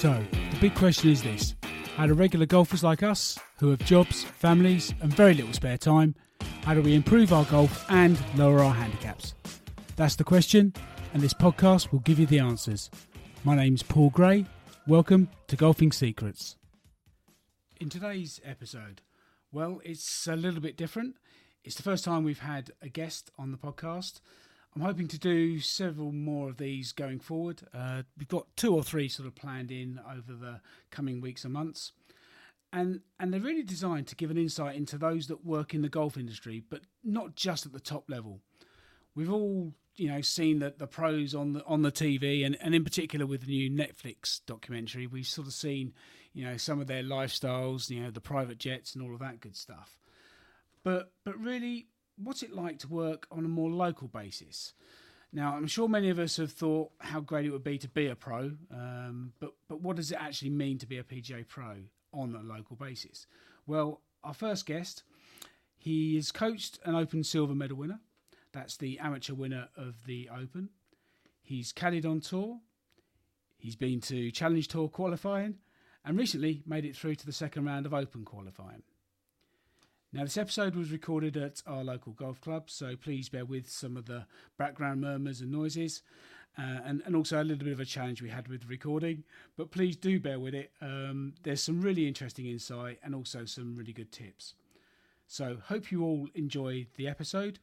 So, the big question is this How do regular golfers like us, who have jobs, families, and very little spare time, how do we improve our golf and lower our handicaps? That's the question, and this podcast will give you the answers. My name's Paul Gray. Welcome to Golfing Secrets. In today's episode, well, it's a little bit different. It's the first time we've had a guest on the podcast. I'm hoping to do several more of these going forward. Uh, we've got two or three sort of planned in over the coming weeks and months. And, and they're really designed to give an insight into those that work in the golf industry, but not just at the top level. We've all you know seen the, the pros on the on the TV and, and in particular with the new Netflix documentary we've sort of seen you know some of their lifestyles you know the private jets and all of that good stuff but but really what's it like to work on a more local basis? Now, I'm sure many of us have thought how great it would be to be a pro, um, but but what does it actually mean to be a PGA pro on a local basis? Well, our first guest, he has coached an Open silver medal winner. That's the amateur winner of the Open. He's caddied on tour. He's been to Challenge Tour qualifying, and recently made it through to the second round of Open qualifying. Now, this episode was recorded at our local golf club, so please bear with some of the background murmurs and noises, uh, and, and also a little bit of a challenge we had with the recording. But please do bear with it. Um, there's some really interesting insight and also some really good tips. So, hope you all enjoy the episode.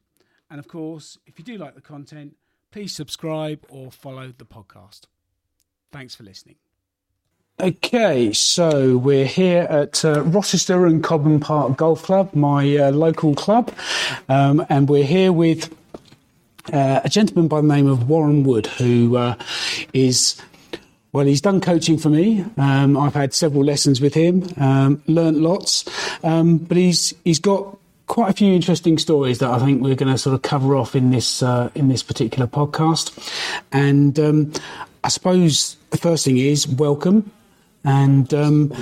And of course, if you do like the content, please subscribe or follow the podcast. Thanks for listening. Okay, so we're here at uh, Rochester and Cobham Park Golf Club, my uh, local club, um, and we're here with uh, a gentleman by the name of Warren Wood, who uh, is well, he's done coaching for me. Um, I've had several lessons with him, um, learnt lots, um, but he's he's got quite a few interesting stories that I think we're going to sort of cover off in this uh, in this particular podcast. And um, I suppose the first thing is welcome. And um,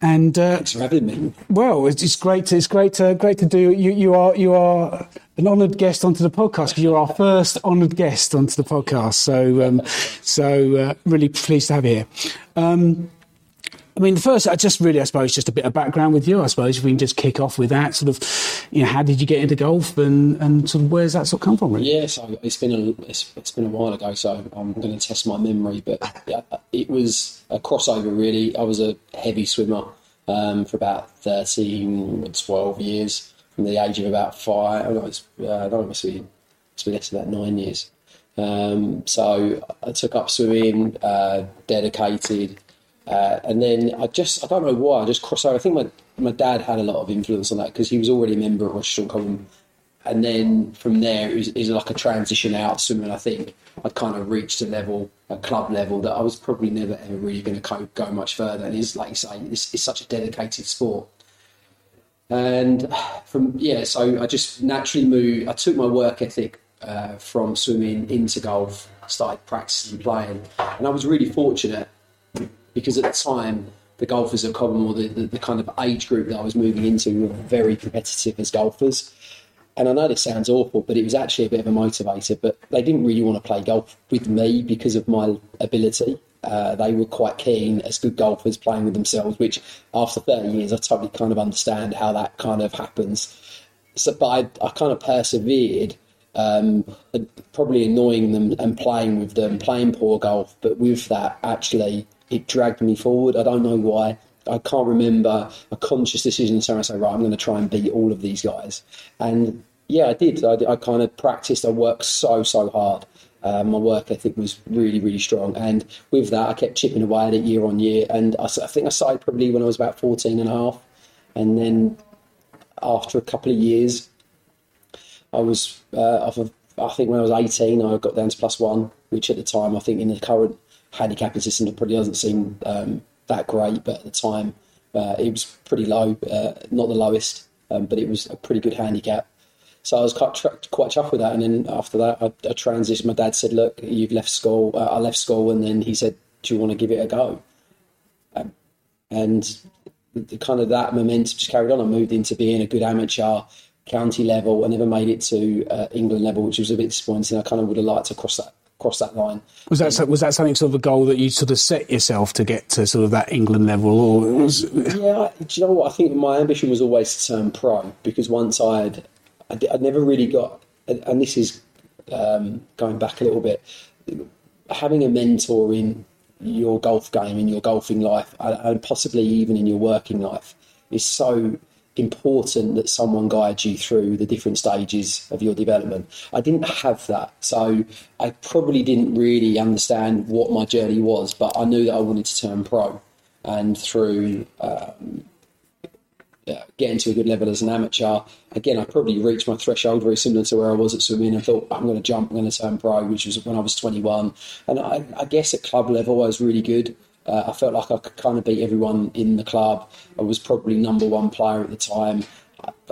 and uh, thanks for having me. Well, it's, it's great. To, it's great to great to do. You you are you are an honoured guest onto the podcast because you're our first honoured guest onto the podcast. So um, so uh, really pleased to have you here. Um, I mean, the first, I just really, I suppose, just a bit of background with you. I suppose if we can just kick off with that, sort of, you know, how did you get into golf, and and sort of where's that sort of come from? Really? Yeah, so it's been a it's, it's been a while ago, so I'm going to test my memory, but yeah, it was a crossover really. I was a heavy swimmer um, for about 13, 12 years, from the age of about five. I was, uh, I must be, must be less than about nine years. Um, so I took up swimming, uh, dedicated. Uh, and then I just, I don't know why, I just crossed over. I think my, my dad had a lot of influence on that because he was already a member of Rochester Cobham. And then from there, it was, it was, like a transition out swimming. I think I kind of reached a level, a club level, that I was probably never ever really going to go, go much further. And it's like you say, it's, it's such a dedicated sport. And from, yeah, so I just naturally moved, I took my work ethic uh, from swimming into golf, started practicing playing. And I was really fortunate because at the time the golfers at Cobham or the, the, the, kind of age group that I was moving into were very competitive as golfers. And I know this sounds awful, but it was actually a bit of a motivator. But they didn't really want to play golf with me because of my ability. Uh, they were quite keen as good golfers playing with themselves, which after 30 years, I totally kind of understand how that kind of happens. So, but I, I kind of persevered, um, probably annoying them and playing with them, playing poor golf. But with that, actually, it dragged me forward. I don't know why. I can't remember a conscious decision saying, I say, right, I'm going to try and beat all of these guys. And yeah, I did. I, I kind of practiced. I worked so, so hard. Uh, my work ethic was really, really strong. And with that, I kept chipping away at it year on year. And I, I think I started probably when I was about 14 and a half. And then after a couple of years, I was, uh, off of, I think when I was 18, I got down to plus one, which at the time, I think in the current handicapping system that probably doesn't seem um, that great, but at the time uh, it was pretty low, uh, not the lowest, um, but it was a pretty good handicap. So I was quite quite chuffed with that. And then after that, I, I transitioned. My dad said, "Look, you've left school." Uh, I left school, and then he said, "Do you want to give it a go?" Um, and the, kind of that momentum just carried on. I moved into being a good amateur, county level. I never made it to uh, England level, which was a bit disappointing. I kind of would have liked to cross that cross that line. Was that was that something sort of a goal that you sort of set yourself to get to sort of that England level, or it was, yeah? Do you know what? I think my ambition was always to turn pro because once I'd I'd, I'd never really got, and this is um, going back a little bit, having a mentor in your golf game, in your golfing life, and possibly even in your working life, is so important that someone guides you through the different stages of your development. I didn't have that, so I probably didn't really understand what my journey was, but I knew that I wanted to turn pro. And through um, getting to a good level as an amateur, again, I probably reached my threshold very similar to where I was at swimming. I thought, I'm going to jump, I'm going to turn pro, which was when I was 21. And I, I guess at club level, I was really good. Uh, I felt like I could kind of beat everyone in the club. I was probably number one player at the time.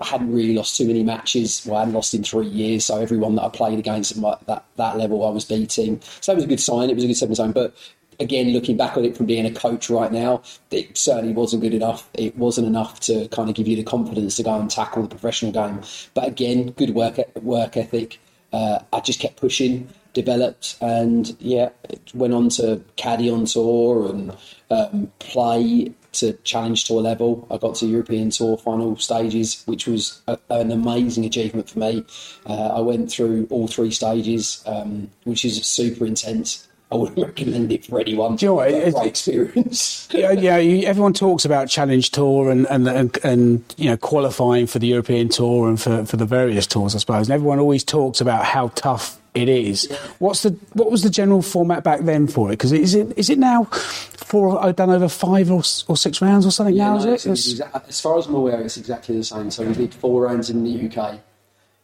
I hadn't really lost too many matches. Well, I hadn't lost in three years, so everyone that I played against at that that level, I was beating. So it was a good sign. It was a good stepping stone. But again, looking back on it from being a coach right now, it certainly wasn't good enough. It wasn't enough to kind of give you the confidence to go and tackle the professional game. But again, good work work ethic. Uh, I just kept pushing developed, and yeah, it went on to caddy on tour and um, play to challenge tour level. I got to European Tour final stages, which was a, an amazing achievement for me. Uh, I went through all three stages, um, which is super intense. I wouldn't recommend it for anyone. Do you know what? It, experience. yeah, yeah. You, everyone talks about Challenge Tour and, and, and and you know qualifying for the European Tour and for, for the various tours, I suppose. And everyone always talks about how tough it is. Yeah. What's the what was the general format back then for it? Because is it is it now four? I've done over five or, or six rounds or something yeah, now. No, is it? Exa- as far as I'm aware, it's exactly the same. So we did four rounds in the UK.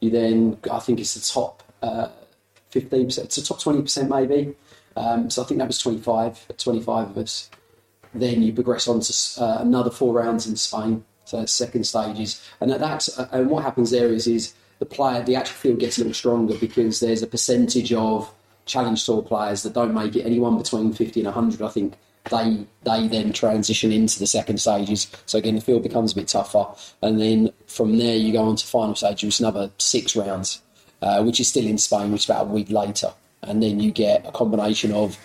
You then, I think it's the top uh, fifteen uh, percent, it's the top twenty percent maybe. Um, so I think that was 25, 25 of us. Then you progress on to uh, another four rounds in Spain, so second stages. And that's uh, and what happens there is is the player, the actual field gets a little stronger because there's a percentage of challenge tour players that don't make it. Anyone between 50 and 100, I think they they then transition into the second stages. So again, the field becomes a bit tougher, and then from there you go on to final stage, which is another six rounds, uh, which is still in Spain, which is about a week later, and then you get a combination of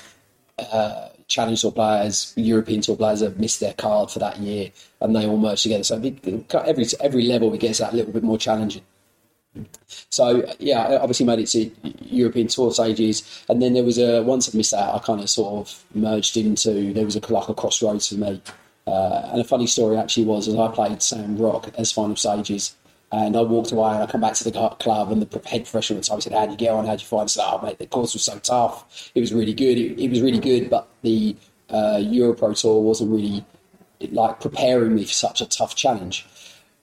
uh, challenge tour players, European tour players have missed their card for that year, and they all merge together. So every every level it gets that little bit more challenging. So yeah, obviously made it to European tour stages, and then there was a once I missed that, I kind of sort of merged into there was a like a crossroads for me. Uh, and a funny story actually was as I played San Roque as final stages, and I walked away and I come back to the club and the head professional at the time said, "How would you get on? How would you find stuff, oh, mate? The course was so tough. It was really good. It, it was really good, but the uh, Europro tour wasn't really like preparing me for such a tough challenge."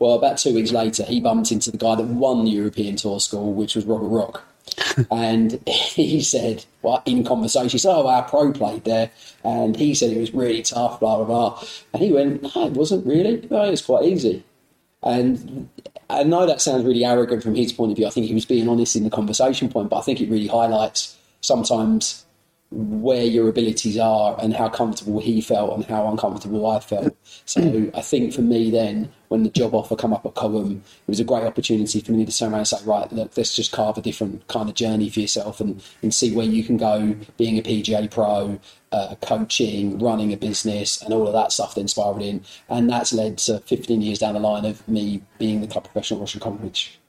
Well, about two weeks later, he bumped into the guy that won the European Tour School, which was Robert Rock. and he said, well, in conversation, he said, Oh, our pro played there. And he said it was really tough, blah, blah, blah. And he went, No, it wasn't really. No, it was quite easy. And I know that sounds really arrogant from his point of view. I think he was being honest in the conversation point, but I think it really highlights sometimes where your abilities are and how comfortable he felt and how uncomfortable I felt. So I think for me then, when the job offer come up at Cobham, it was a great opportunity for me to turn around and say, right, look, let's just carve a different kind of journey for yourself and, and see where you can go being a PGA pro, uh, coaching, running a business and all of that stuff then spiraled in. And that's led to 15 years down the line of me being the club professional at Russian College.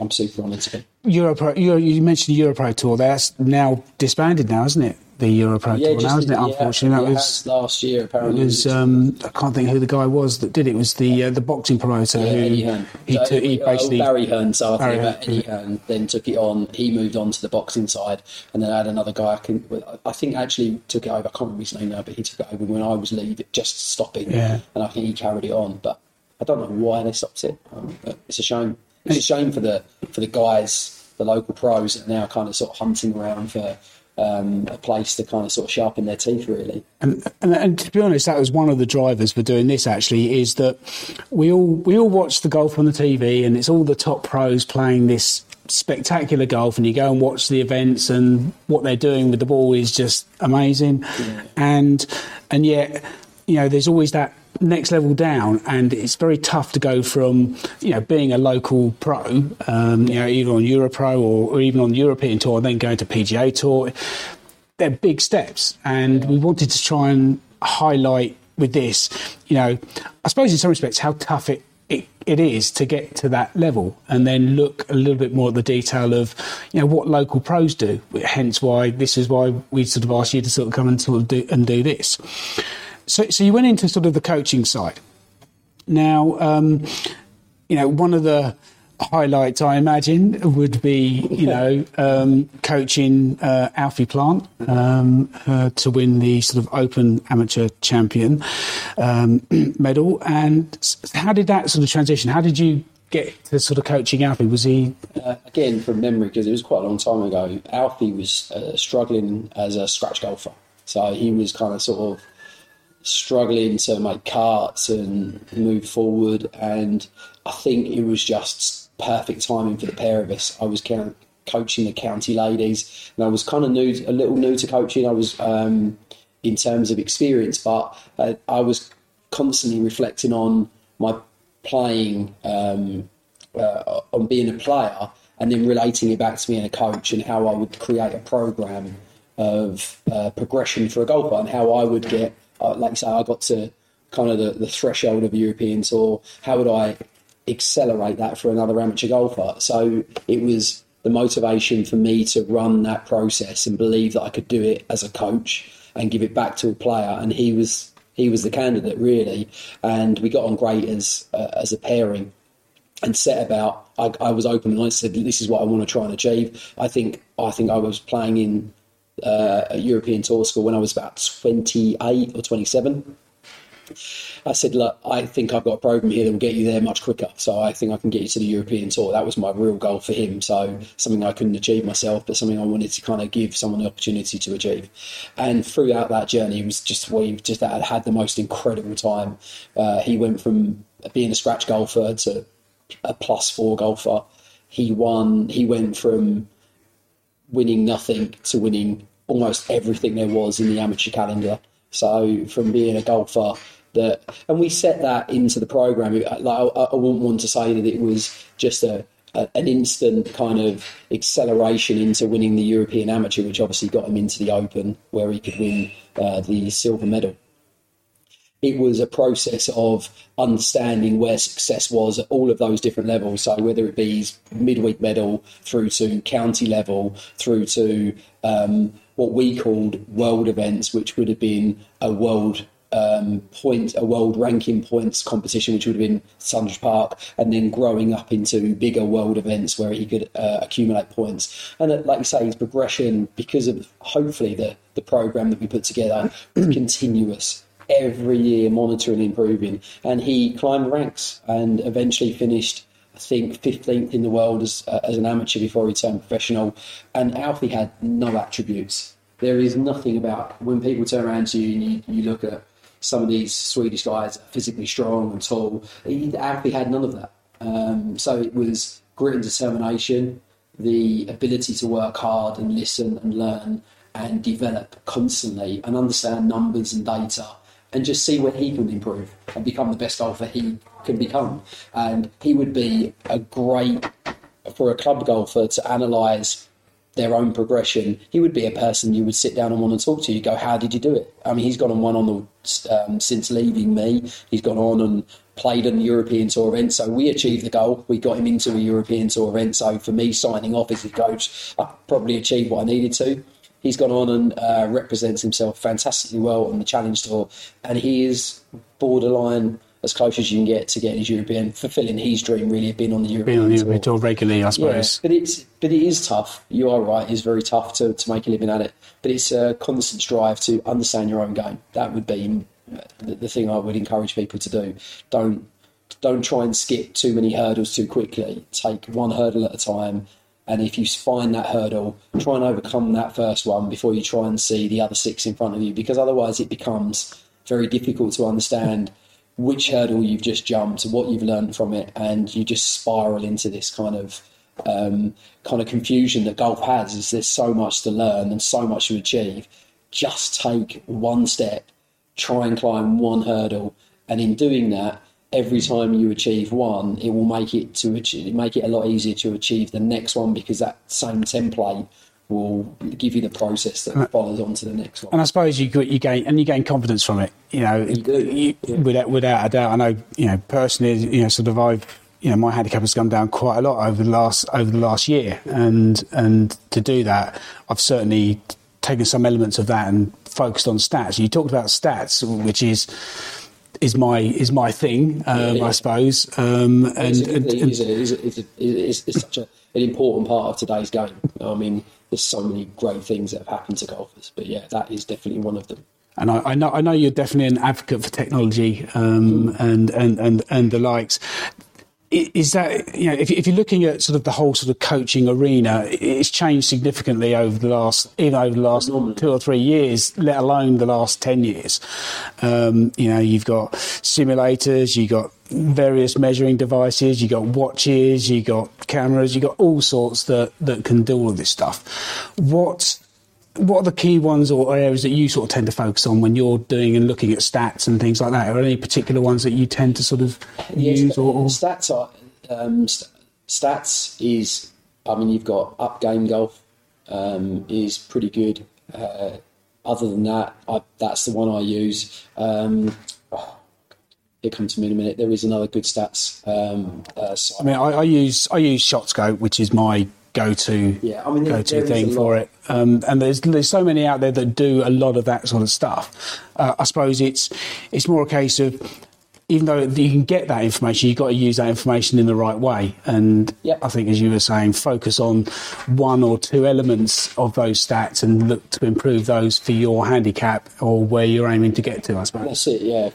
I'm super honoured to be. Europro, you mentioned the Europro tour. That's now disbanded now, isn't it? The Europro yeah, tour now, isn't it? Unfortunately, that was last year. Apparently, it was. Um, I can't think who the guy was that did it. it was the uh, the boxing promoter yeah, who Eddie Hearn. he, so, he uh, basically uh, Barry Hearn. So I Barry Eddie Hearn. Then took it on. He moved on to the boxing side, and then I had another guy. I, can, I think actually took it over. I can't remember his name now, but he took it over when I was leaving, just stopping. Yeah. and I think he carried it on. But I don't know why they stopped it. Um, it's a shame. It's a shame for the for the guys, the local pros, that are now kind of sort of hunting around for um, a place to kind of sort of sharpen their teeth, really. And, and, and, to be honest, that was one of the drivers for doing this. Actually, is that we all we all watch the golf on the TV, and it's all the top pros playing this spectacular golf, and you go and watch the events, and what they're doing with the ball is just amazing. Yeah. And and yet, you know, there's always that next level down, and it's very tough to go from you know being a local pro, um, you know, either on Europro or, or even on European tour, and then going to PGA Tour. They're big steps, and we wanted to try and highlight with this, you know, I suppose in some respects how tough it it, it is to get to that level and then look a little bit more at the detail of you know what local pros do hence why this is why we sort of asked you to sort of come and sort of do and do this so so you went into sort of the coaching side now um, you know one of the highlights, I imagine, would be you know um, coaching uh, Alfie Plant um, uh, to win the sort of Open Amateur Champion um, medal. And how did that sort of transition? How did you get to sort of coaching Alfie? Was he uh, again from memory because it was quite a long time ago? Alfie was uh, struggling as a scratch golfer, so he was kind of sort of struggling to make carts and move forward and I think it was just perfect timing for the pair of us. I was coaching the county ladies, and I was kind of new, a little new to coaching. I was um, in terms of experience, but uh, I was constantly reflecting on my playing, um, uh, on being a player, and then relating it back to being a coach and how I would create a program of uh, progression for a golfer and how I would get, like I say, I got to kind of the, the threshold of European tour. How would I accelerate that for another amateur golfer. So it was the motivation for me to run that process and believe that I could do it as a coach and give it back to a player. And he was he was the candidate really, and we got on great as uh, as a pairing. And set about. I, I, was open and I said, "This is what I want to try and achieve." I think I think I was playing in uh, a European tour school when I was about twenty eight or twenty seven I said, look, I think I've got a program here that will get you there much quicker. So I think I can get you to the European tour. That was my real goal for him. So something I couldn't achieve myself, but something I wanted to kind of give someone the opportunity to achieve. And throughout that journey, it was just we just had, had the most incredible time. Uh, he went from being a scratch golfer to a plus four golfer. He won. He went from winning nothing to winning almost everything there was in the amateur calendar. So from being a golfer that, and we set that into the program. Like, I, I wouldn't want to say that it was just a, a, an instant kind of acceleration into winning the European Amateur, which obviously got him into the Open, where he could win uh, the silver medal. It was a process of understanding where success was at all of those different levels. So whether it be midweek medal through to county level, through to um, what we called world events, which would have been a world um, point, a world ranking points competition, which would have been Sundridge Park, and then growing up into bigger world events where he could uh, accumulate points. And uh, like you say, his progression, because of hopefully the, the program that we put together, was continuous. Every year, monitoring, improving, and he climbed ranks and eventually finished I think 15th in the world as, uh, as an amateur before he turned professional. And Alfie had no attributes. There is nothing about when people turn around to you and you, you look at some of these Swedish guys physically strong and tall. He actually had none of that. Um, so it was grit and determination, the ability to work hard and listen and learn and develop constantly and understand numbers and data and just see where he can improve and become the best golfer he can become. And he would be a great for a club golfer to analyse their own progression, he would be a person you would sit down and want to talk to. You go, how did you do it? I mean, he's gone on one on the um, since leaving me. He's gone on and played in the European Tour event. So we achieved the goal. We got him into a European Tour event. So for me, signing off as a coach, I probably achieved what I needed to. He's gone on and uh, represents himself fantastically well on the Challenge Tour, and he is borderline as close as you can get to getting his European, fulfilling his dream really of being on the European being on the European tour. tour regularly, I suppose. Yeah, but it's but it is tough. You are right; it's very tough to, to make a living at it. But it's a constant strive to understand your own game. That would be the, the thing I would encourage people to do. Don't don't try and skip too many hurdles too quickly. Take one hurdle at a time. And if you find that hurdle, try and overcome that first one before you try and see the other six in front of you, because otherwise it becomes very difficult to understand which hurdle you've just jumped, what you've learned from it, and you just spiral into this kind of um, kind of confusion that golf has. Is there's so much to learn and so much to achieve. Just take one step, try and climb one hurdle, and in doing that, every time you achieve one, it will make it to achieve, make it a lot easier to achieve the next one because that same template will give you the process that follows on to the next one. And I suppose you you gain and you gain confidence from it. You know, You do, you- yeah. without without a doubt. I know. You know, personally, you know, sort of I've. You know, my handicap has gone down quite a lot over the last over the last year, and and to do that, I've certainly taken some elements of that and focused on stats. You talked about stats, which is is my is my thing, um, Yeah. I suppose. Um, and, It's, a- and, and it's, it's, such a, an important part of today's game. I mean, there's so many great things that have happened to golfers, but yeah, that is definitely one of them. And I, I know I know you're definitely an advocate for technology um, and, and, and, and the likes. Is that you know if, if you're looking at sort of the whole sort of coaching arena, it's changed significantly over the last even over the last two or three years, let alone the last ten years. Um, you know, you've got simulators, you've got various measuring devices, you've got watches, you've got cameras, you've got all sorts that that can do all of this stuff. What what are the key ones or areas that you sort of tend to focus on when you're doing and looking at stats and things like that? Are there any particular ones that you tend to sort of Yes, use or, or stats are um, st- stats is. I mean, you've got up game golf um, is pretty good. Uh, other than that, I, that's the one I use. Um, oh, it comes to me in a minute. There is another good stats um, uh. I mean, I, I use I use ShotScope, which is my go-to Yeah, I mean, go-to thing for it. Um, and there's there's so many out there that do a lot of that sort of stuff. Uh, I suppose it's it's more a case of even though you can get that information, you've got to use that information in the right way. And Yep. I think, as you were saying, focus on one or two elements of those stats and look to improve those for your handicap or where you're aiming to get to. I suppose. That's it, yeah.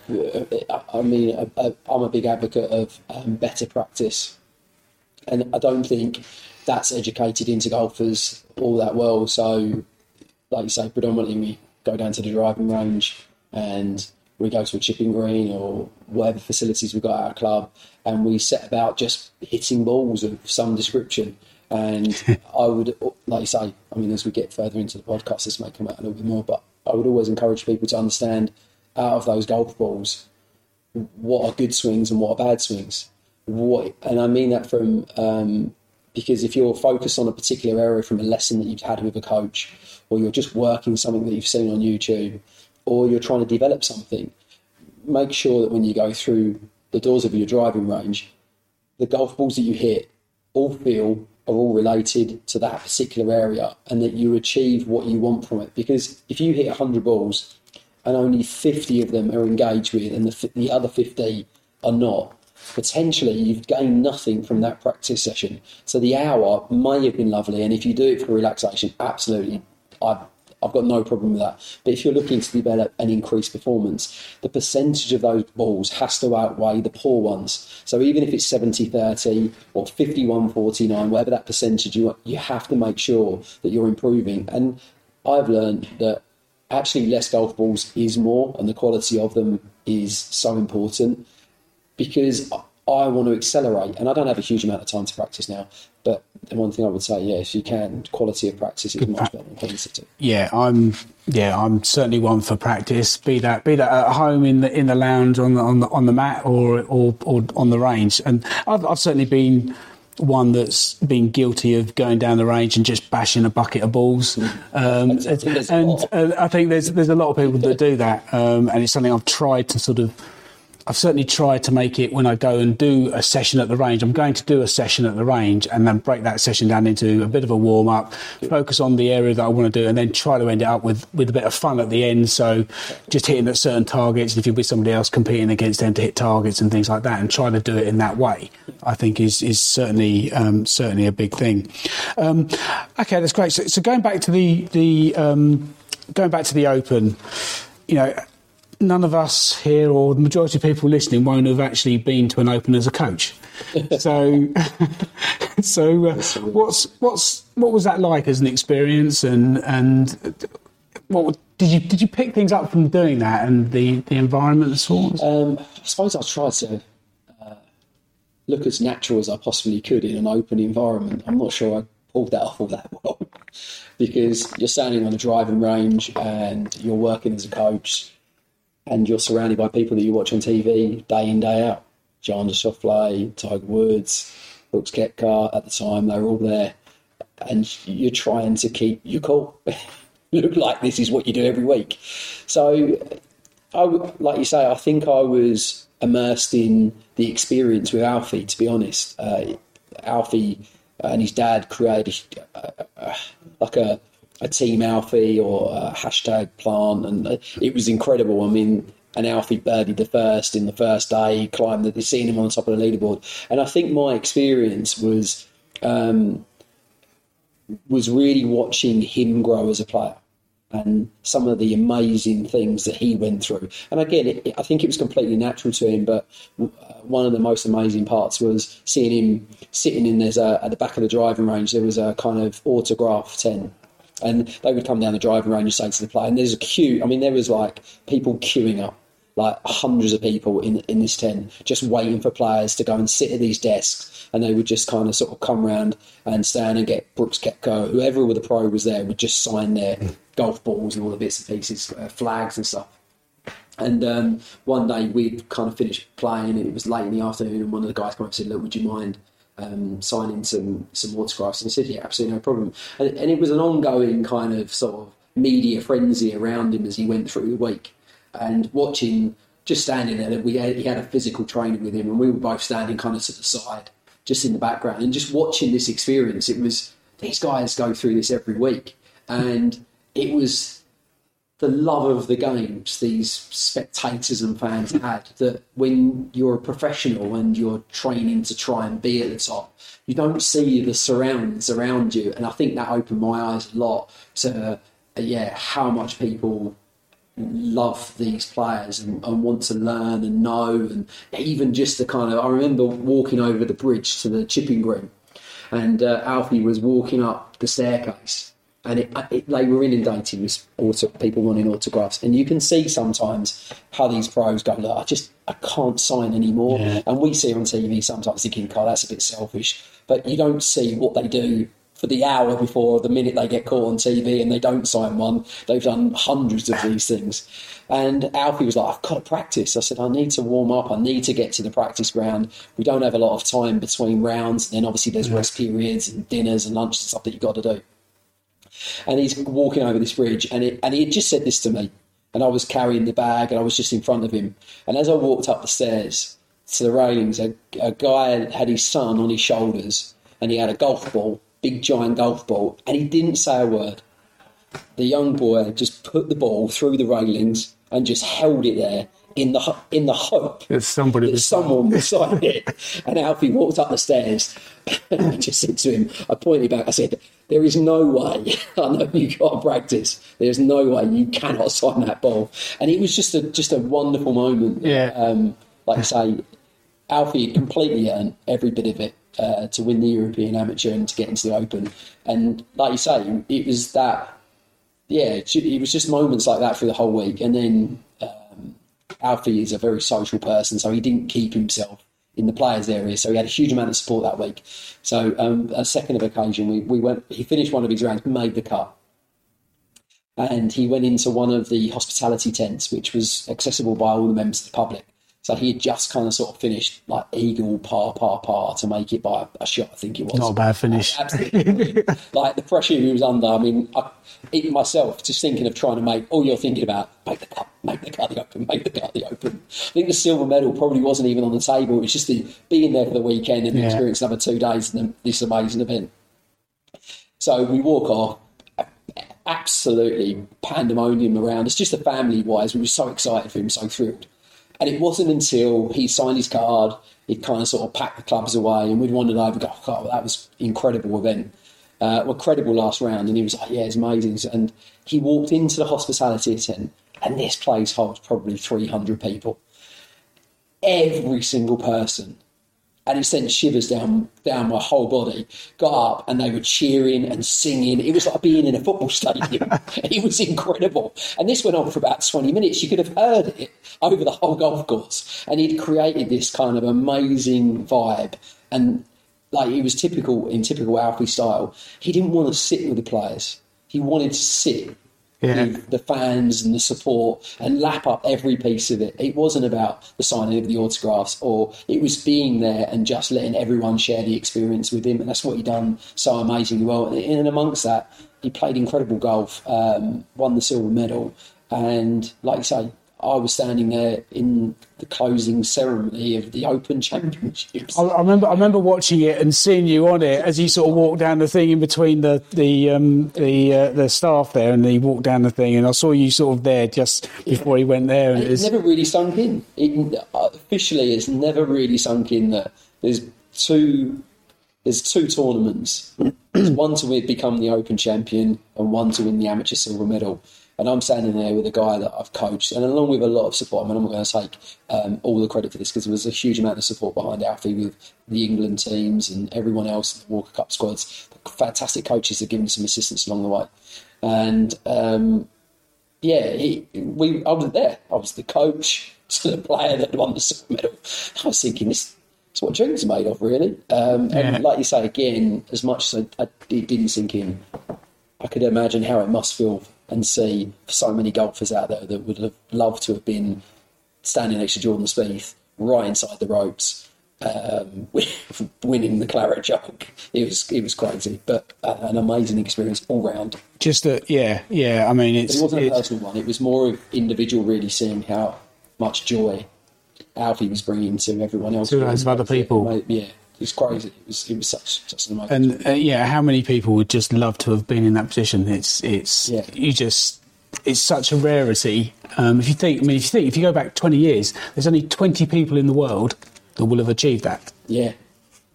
I- mean, I'm a big advocate of um, better practice. And I don't think that's educated into golfers all that well. So, like you say, predominantly we go down to the driving range and we go to a chipping green or whatever facilities we've got at our club and we set about just hitting balls of some description. And I would, like you say, I mean, as we get further into the podcast, this may come out a little bit more, but I would always encourage people to understand out of those golf balls, what are good swings and what are bad swings. What, and I mean that from um, because if you're focused on a particular area from a lesson that you've had with a coach, or you're just working something that you've seen on YouTube, or you're trying to develop something, make sure that when you go through the doors of your driving range, the golf balls that you hit all feel are all related to that particular area and that you achieve what you want from it. Because if you hit 100 balls and only 50 of them are engaged with and the, the other 50 are not, potentially you've gained nothing from that practice session. So the hour may have been lovely, and if you do it for relaxation, absolutely, I've, I've got no problem with that. But if you're looking to develop an increased performance, the percentage of those balls has to outweigh the poor ones. So even if it's 70 30 or 51 49, whatever that percentage you you have to make sure that you're improving. And I've learned that actually less golf balls is more, and the quality of them is so important because I want to accelerate, and I don't have a huge amount of time to practice now. But the one thing I would say, yeah, if you can, quality of practice is much better than quantity. Yeah, I'm. Yeah, I'm certainly one for practice. Be that be that at home in the in the lounge on the on the on the mat or or, or on the range. And I've, I've certainly been one that's been guilty of going down the range and just bashing a bucket of balls. Um, there's a and uh, I think there's there's a lot of people that do that, um, and it's something I've tried to sort of. I've certainly tried to make it when I go and do a session at the range. I'm going to do a session at the range and then break that session down into a bit of a warm up, focus on the area that I want to do, and then try to end it up with, with a bit of fun at the end. So just hitting at certain targets. and If you're with somebody else competing against them to hit targets and things like that, and try to do it in that way, I think is is certainly um, certainly a big thing. Um, okay, that's great. So, so going back to the the um, going back to the Open, you know none of us here or the majority of people listening won't have actually been to an open as a coach. So, so uh, what's what's what was that like as an experience, and and what did you did you pick things up from doing that and the the environment and so on? Um, I suppose I tried to uh, look as natural as I possibly could in an open environment. I'm not sure I pulled that off all that well because you're standing on a driving range and you're working as a coach. And you're surrounded by people that you watch on TV day in day out. John Schauffele, Tiger Woods, Brooks Koepka. At the time, they were all there, and you're trying to keep your cool. Look like this is what you do every week. So, I like you say, I think I was immersed in the experience with Alfie. To be honest, uh, Alfie and his dad created uh, uh, like a a team Alfie or a hashtag plant, and it was incredible. I mean, and Alfie birdied the first in the first day, he climbed the, seeing him on top of the leaderboard, and I think my experience was um, was really watching him grow as a player and some of the amazing things that he went through. And again, it, I think it was completely natural to him. But uh, one of the most amazing parts was seeing him sitting in there's a, at the back of the driving range. There was a kind of autograph tent. And they would come down the driving range and say to the player, and there's a queue. I mean, there was like people queuing up like hundreds of people in in this tent just waiting for players to go and sit at these desks and they would just kind of sort of come around and stand and get Brooks Koepka, whoever the pro was there would just sign their golf balls and all the bits and pieces, uh, flags and stuff. And um, one day we'd kind of finished playing and it was late in the afternoon and one of the guys came up and said, look, would you mind um, signing some, some autographs? And I said, yeah, absolutely no problem. And, and it was an ongoing kind of sort of media frenzy around him as he went through the week and watching, just standing there. We had, he had a physical trainer with him, and we were both standing kind of to the side, just in the background, and just watching this experience. It was these guys go through this every week, and it was the love of the games these spectators and fans had that when you're a professional and you're training to try and be at the top, you don't see the surroundings around you. And I think that opened my eyes a lot to, uh, yeah, how much people love these players and, and, want to learn and know and even just the kind of I remember walking over the bridge to the chipping green and uh, Alfie was walking up the staircase and it, it, they were inundated with auto, people wanting autographs and you can see sometimes how these pros go look I just I can't sign anymore yeah. and we see on TV sometimes thinking God that's a bit selfish but you don't see what they do for the hour before the minute they get caught on TV and they don't sign one. They've done hundreds of these things. And Alfie was like, I've got to practice. I said, I need to warm up. I need to get to the practice ground. We don't have a lot of time between rounds. And then obviously there's rest periods and dinners and lunch and stuff that you've got to do. And he's walking over this bridge and, it, and he had just said this to me. And I was carrying the bag and I was just in front of him. And as I walked up the stairs to the railings, a, a guy had his son on his shoulders and he had a golf ball big giant golf ball, and he didn't say a word. The young boy just put the ball through the railings and just held it there in the in the hope that somebody that someone would sign it. And Alfie walked up the stairs, and I just said to him, I pointed back, I said, "There is no way. I know you got to practice. There's no way you cannot sign that ball." And it was just a just a wonderful moment. Yeah. Um, like I say, Alfie completely earned every bit of it uh, to win the European Amateur and to get into the Open. And like you say, it was that. Yeah, it was just moments like that through the whole week. And then um, Alfie is a very social person, so he didn't keep himself in the players' area. So he had a huge amount of support that week. So um, a second of occasion, we, we went. He finished one of his rounds, made the cut, and he went into one of the hospitality tents, which was accessible by all the members of the public. So he had just kind of sort of finished like eagle par par par to make it by a shot. I think it was not a bad finish. absolutely, like the pressure he was under. I mean, I, even myself, just thinking of trying to make all you're thinking about make the cut, make the cut the open, make the cut the open. I think the silver medal probably wasn't even on the table. It was just the being there for the weekend and yeah. experience another two days and this amazing event. So we walk off absolutely pandemonium around. It's just a family wise. We were so excited for him, so thrilled. And it wasn't until he signed his card, he'd kind of sort of packed the clubs away, and we'd wandered over go, oh, that was incredible event. Uh, well, credible last round. And he was like, yeah, it's amazing. And he walked into the hospitality tent, and this place holds probably 300 people. Every single person and it sent shivers down down my whole body. Got up and they were cheering and singing. It was like being in a football stadium. it was incredible. And this went on for about twenty minutes. You could have heard it over the whole golf course. And he'd created this kind of amazing vibe. And like it was typical in typical Alfie style. He didn't want to sit with the players. He wanted to sit yeah. the fans and the support and lap up every piece of it. It wasn't about the signing of the autographs, or it was being there and just letting everyone share the experience with him. And that's what he done so amazingly well. And amongst that, he played incredible golf, um, won the silver medal, and like you say, I was standing there in the closing ceremony of the Open Championships. I, I, remember, I remember watching it and seeing you on it as you sort of walked down the thing in between the the um, the uh, the staff there, and he walked down the thing, and I saw you sort of there just before he went there. And, and it, was... never really sunk in. It, officially, it's never really sunk in that there's two there's two tournaments. one to become the Open champion, and one to win the amateur silver medal. And I'm standing there with a guy that I've coached, and along with a lot of support. I mean, I'm not going to take um, all the credit for this because there was a huge amount of support behind Alfie with the England teams and everyone else, the Walker Cup squads. Fantastic coaches have given some assistance along the way. And um, yeah, he, we, I was there. I was the coach to the player that won the silver medal. I was thinking, this is what dreams are made of, really. Um, yeah. And like you say, again, as much as I, I, it didn't sink in, I could imagine how it must feel and see so many golfers out there that would have loved to have been standing next to Jordan Spieth right inside the ropes, um, winning the claret jug. It was it was crazy, but an amazing experience all round. Just that, yeah, yeah. I mean, it wasn't a personal one. It was more of individual, really seeing how much joy Alfie was bringing to everyone else. To those other people, yeah it's crazy. It was it was such such an amazing. And uh, yeah, how many people would just love to have been in that position? It's it's yeah. you just it's such a rarity. Um, if you think, I mean, if you think, if you go back twenty years, there's only twenty people in the world that will have achieved that. Yeah,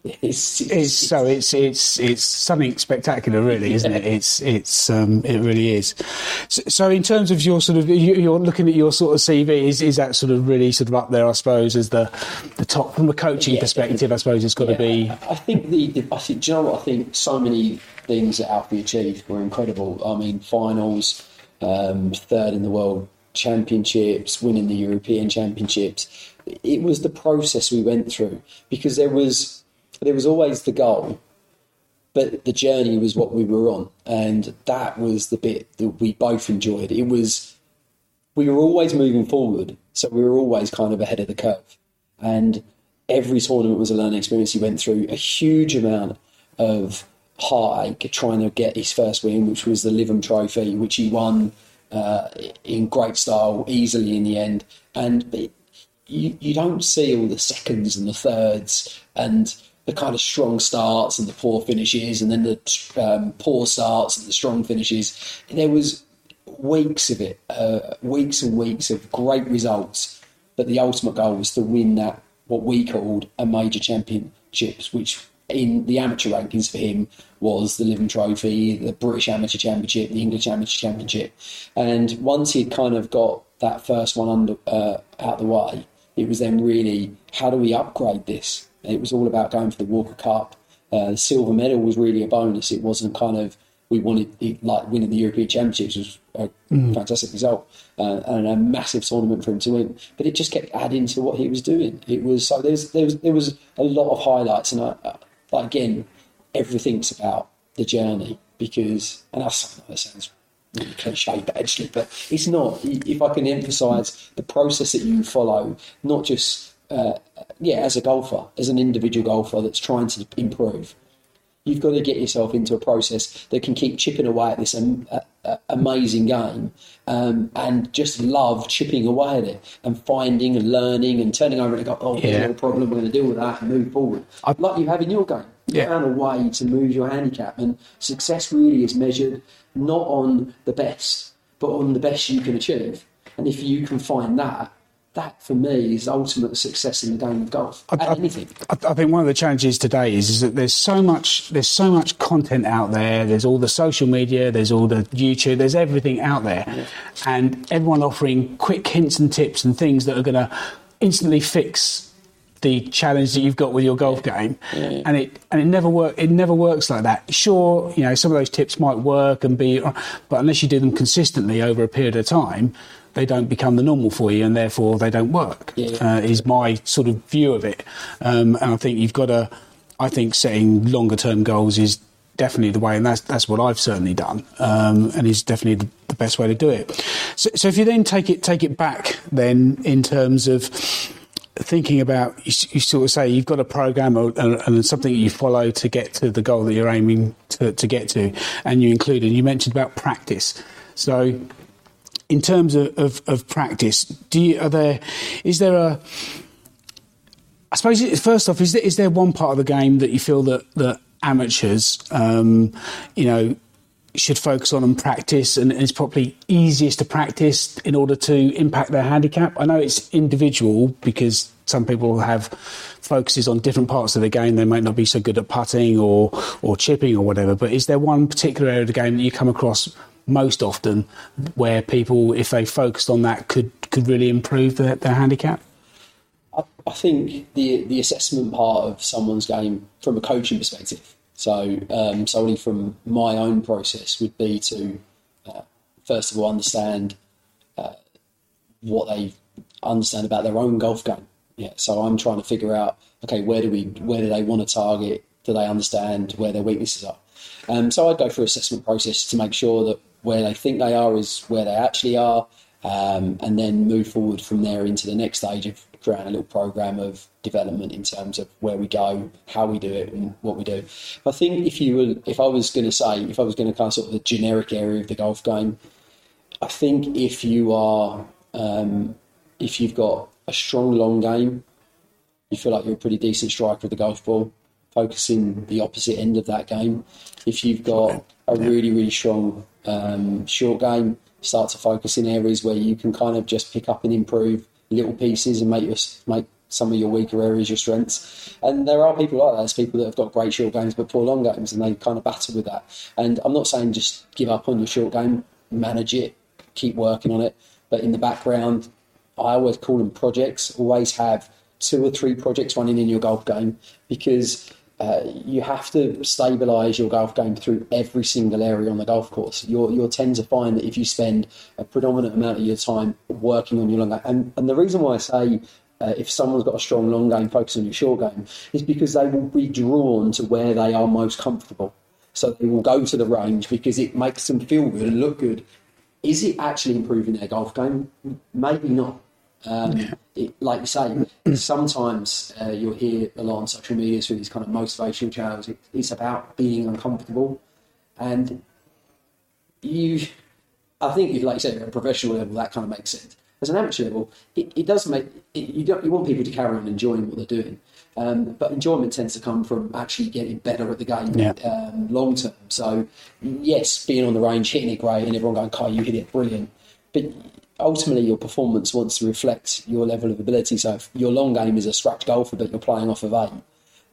it's, it's, so it's it's it's something spectacular, really, isn't it? It's it's um, it really is. So, so, in terms of your sort of you're looking at your sort of CV, is is that sort of really sort of up there? I suppose as the the top from a coaching yeah, perspective. I suppose it's got yeah, to be. I, I think the, the, I think do you know what I think? So many things that Alfie achieved were incredible. I mean, finals, um, third in the world championships, winning the European championships. It was the process we went through because there was there was always the goal, but the journey was what we were on, and that was the bit that we both enjoyed. It was we were always moving forward, so we were always kind of ahead of the curve, and every tournament was a learning experience. He went through a huge amount of heartache trying to get his first win, which was the Lytham Trophy, which he won uh, in great style, easily in the end. And it, you, you don't see all the seconds and the thirds and the kind of strong starts and the poor finishes, and then the um, poor starts and the strong finishes. There was weeks of it, uh, weeks and weeks of great results, but the ultimate goal was to win that what we called a major championships, which in the amateur rankings for him was the Lytham Trophy, the British Amateur Championship, the English Amateur Championship, and once he'd kind of got that first one under uh, out the way, it was then really how do we upgrade this? It was all about going for the Walker Cup. Uh, the silver medal was really a bonus. It wasn't kind of we wanted it, like winning the European Championships was a mm. fantastic result uh, and a massive tournament for him to win. But it just kept adding to what he was doing. It was so there's there was there was a lot of highlights, and I, uh, again, everything's about the journey because and that's that sounds really cliche, but actually, but it's not. If I can emphasise the process that you follow, not just uh, yeah, as a golfer, as an individual golfer that's trying to improve, you've got to get yourself into a process that can keep chipping away at this um, uh, uh, amazing game um, and just love chipping away at it and finding and learning and turning over and go, oh, yeah. there's no problem, we're going to deal with that and move forward. I, like you have in your game. You found a way to move your handicap, and success really is measured not on the best, but on the best you can achieve. And if you can find that, that for me is ultimate success in the game of golf. I, I, anything. I, I, think one of the challenges today is, is that there's so much there's so much content out there. There's all the social media, there's all the YouTube, there's everything out there, yeah. and everyone offering quick hints and tips and things that are going to instantly fix the challenge that you've got with your golf game, yeah. and it and it never work. It never works like that. Sure, you know some of those tips might work and be, but unless you do them consistently over a period of time, they don't become the normal for you, and therefore they don't work. Yeah. Uh, is my sort of view of it, um, and I think you've got to. I think setting longer term goals is definitely the way, and that's that's what I've certainly done, um, and is definitely the, the, best way to do it. So, so if you then take it take it back, then in terms of thinking about you, you, sort of say you've got a program or, and, and, something that you follow to get to the goal that you're aiming to, to get to and you include and you mentioned about practice. So in terms of, of, of practice do you, are there is there a I suppose first off is there, is there one part of the game that you feel that that amateurs um, you know should focus on and practice, and it's probably easiest to practice in order to impact their handicap. I know it's individual because some people have focuses on different parts of the game. They might not be so good at putting or or chipping or whatever. But is there one particular area of the game that you come across most often where people, if they focused on that, could could really improve their, their handicap? I think the the assessment part of someone's game from a coaching perspective so, um, solely from my own process would be to uh, first of all understand uh, what they understand about their own golf game. Yeah, so I'm trying to figure out okay, where do we where do they want to target? Do they understand where their weaknesses are? Um, so I'd go through assessment process to make sure that where they think they are is where they actually are, um, and then move forward from there into the next stage of creating a little program of development in terms of where we go, how we do it, and what we do. I think if you were, if I was going to say, if I was going to kind of sort of the generic area of the golf game, I think if you are, um, if you've got a strong long game, you feel like you're a pretty decent striker of the golf ball. Focusing the opposite end of that game. If you've got a really really strong um, short game, start to focus in areas where you can kind of just pick up and improve little pieces and make your make some of your weaker areas your strengths. And there are people like that. There's people that have got great short games but poor long games, and they kind of battle with that. And I'm not saying just give up on your short game, manage it, keep working on it. But in the background, I always call them projects. Always have two or three projects running in your golf game because uh, you have to stabilise your golf game through every single area on the golf course. You'll, you'll tend to find that if you spend a predominant amount of your time working on your long game, and, and the reason why I say uh, if someone's got a strong long game, focus on your short game, is because they will be drawn to where they are most comfortable. So they will go to the range because it makes them feel good and look good. Is it actually improving their golf game? Maybe not. Um, yeah. it, like you say, sometimes uh, you'll hear a lot on social media through these kind of motivational channels. It, it's about being uncomfortable, and you, I think, like you said, at a professional level, that kind of makes sense. As an amateur level, it, it does make it, you don't you want people to carry on enjoying what they're doing, um, but enjoyment tends to come from actually getting better at the game yeah. um, long term. So, yes, being on the range, hitting it great, and everyone going, "Kai, you hit it brilliant," but ultimately your performance wants to reflect your level of ability. So if your long game is a scratch golfer but you're playing off of eight,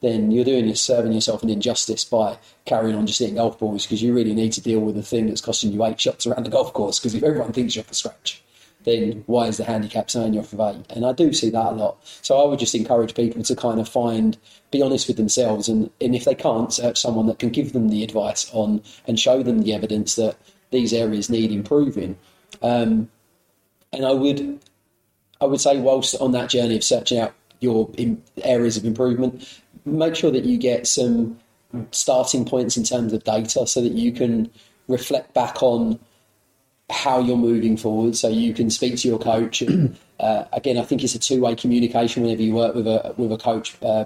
then you're doing is serving yourself an injustice by carrying on just hitting golf balls because you really need to deal with the thing that's costing you eight shots around the golf course. Because if everyone thinks you're off a scratch, then why is the handicap saying you're off of eight? And I do see that a lot. So I would just encourage people to kind of find, be honest with themselves, and, and if they can't, search someone that can give them the advice on and show them the evidence that these areas need improving. Um, and I would, I would say, whilst on that journey of searching out your areas of improvement, make sure that you get some starting points in terms of data so that you can reflect back on how you're moving forward. So you can speak to your coach and, uh, again i think it's a two-way communication whenever you work with a with a coach uh,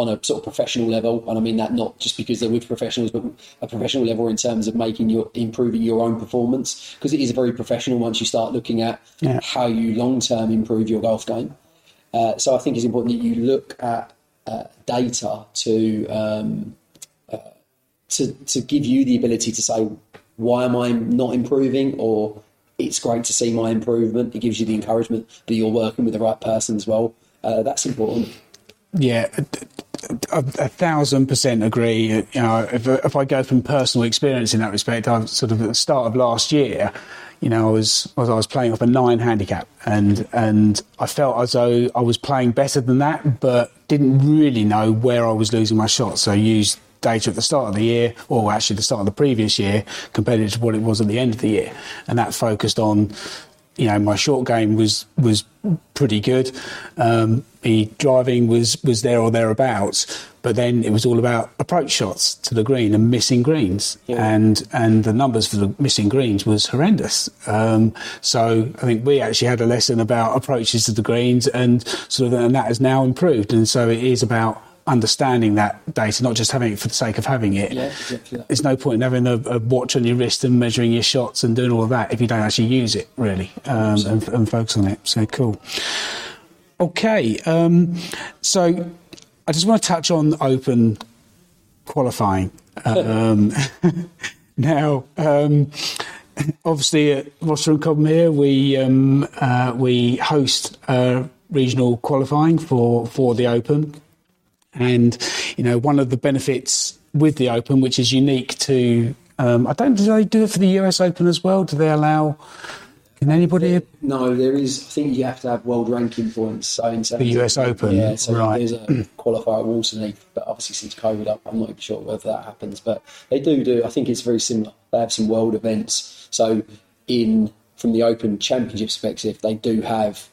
on a sort of professional level, and I mean that not just because they're with professionals, but a professional level in terms of making your improving your own performance, because it is a very professional once you start looking at yeah. how you long term improve your golf game. Uh, so I think it's important that you look at uh, data to um, uh, to to give you the ability to say why am I not improving or it's great to see my improvement. It gives you the encouragement that you're working with the right person as well. Uh, that's important. Yeah, a, a, thousand percent agree. You know, if, if I go from personal experience in that respect, I sort of at the start of last year, you know, I was I was playing off a nine handicap, and and I felt as though I was playing better than that, but didn't really know where I was losing my shots. So I used data at the start of the year, or actually the start of the previous year, compared to what it was at the end of the year, and that focused on you know, my short game was was pretty good. Um, the driving was was there or thereabouts, but then it was all about approach shots to the green and missing greens, yeah. and and the numbers for the missing greens was horrendous. Um, so I think we actually had a lesson about approaches to the greens, and sort of, and that has now improved. And so it is about understanding that data, not just having it for the sake of having it. Yeah, exactly There's no point in having a, a, watch on your wrist and measuring your shots and doing all of that if you don't actually use it really um, and, and, focus on it. So cool. Okay, um, so I just want to touch on open qualifying. Um, now, um, obviously at and Cobham here, we um, uh, we host uh, regional qualifying for for the Open, and you know one of the benefits with the Open, which is unique to um, I don't do they do it for the US Open as well? Do they allow can anybody? No, there is. I think you have to have world ranking points. So in the US Open, yeah. So right. there's a qualifier at Walton Heath, but obviously since COVID, I'm not even sure whether that happens. But they do do. I think it's very similar. They have some world events. So in from the Open Championship perspective, they do have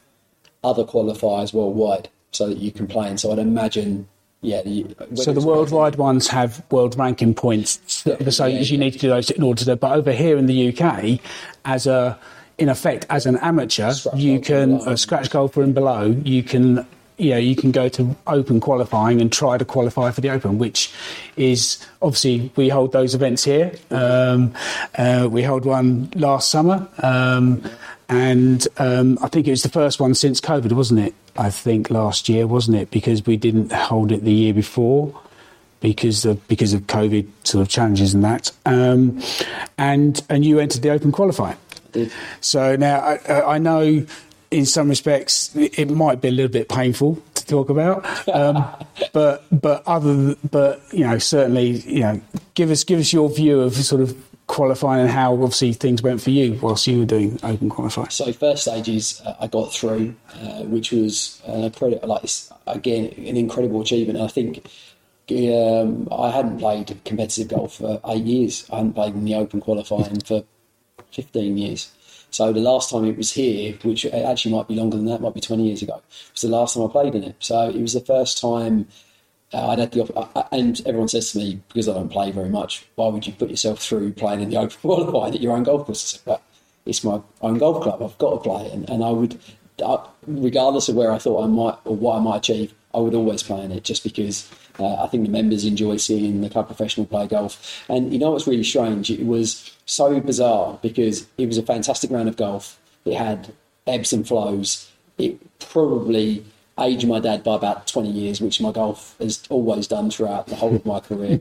other qualifiers worldwide, so that you can play. And so I'd imagine yeah. The, so the worldwide ones have world ranking points. Yeah, so yeah, you need to do those in order to. But over here in the UK, as a in effect, as an amateur, scratch you can a scratch golfer and below, you can you know, you can go to open qualifying and try to qualify for the open, which is obviously we hold those events here. Um, uh, we held one last summer, um, and um, I think it was the first one since COVID, wasn't it? I think last year, wasn't it? Because we didn't hold it the year before because of because of COVID sort of challenges and that. Um, and and you entered the open qualifying. So now I, I, know in some respects it might be a little bit painful to talk about, um, but but other than, but you know certainly you know give us give us your view of sort of qualifying and how obviously things went for you whilst you were doing open qualifying. So first stages uh, I got through, uh, which was uh, pretty, like again an incredible achievement. I think. Um, I hadn't played competitive golf for eight years. I hadn't played in the open qualifying for 15 years. So the last time it was here, which actually might be longer than that, might be 20 years ago, was the last time I played in it. So it was the first time uh, I'd had the op- and everyone says to me because I don't play very much, why would you put yourself through playing in the open qualifying at your own golf course? But it's my own golf club. I've got to play it, and, and I would, uh, regardless of where I thought I might or what I might achieve, I would always play in it just because uh, I think the members enjoy seeing the club professional play golf. And you know what's really strange? It was so bizarre because it was a fantastic round of golf. It had ebbs and flows. It probably aged my dad by about 20 years, which my golf has always done throughout the whole of my career.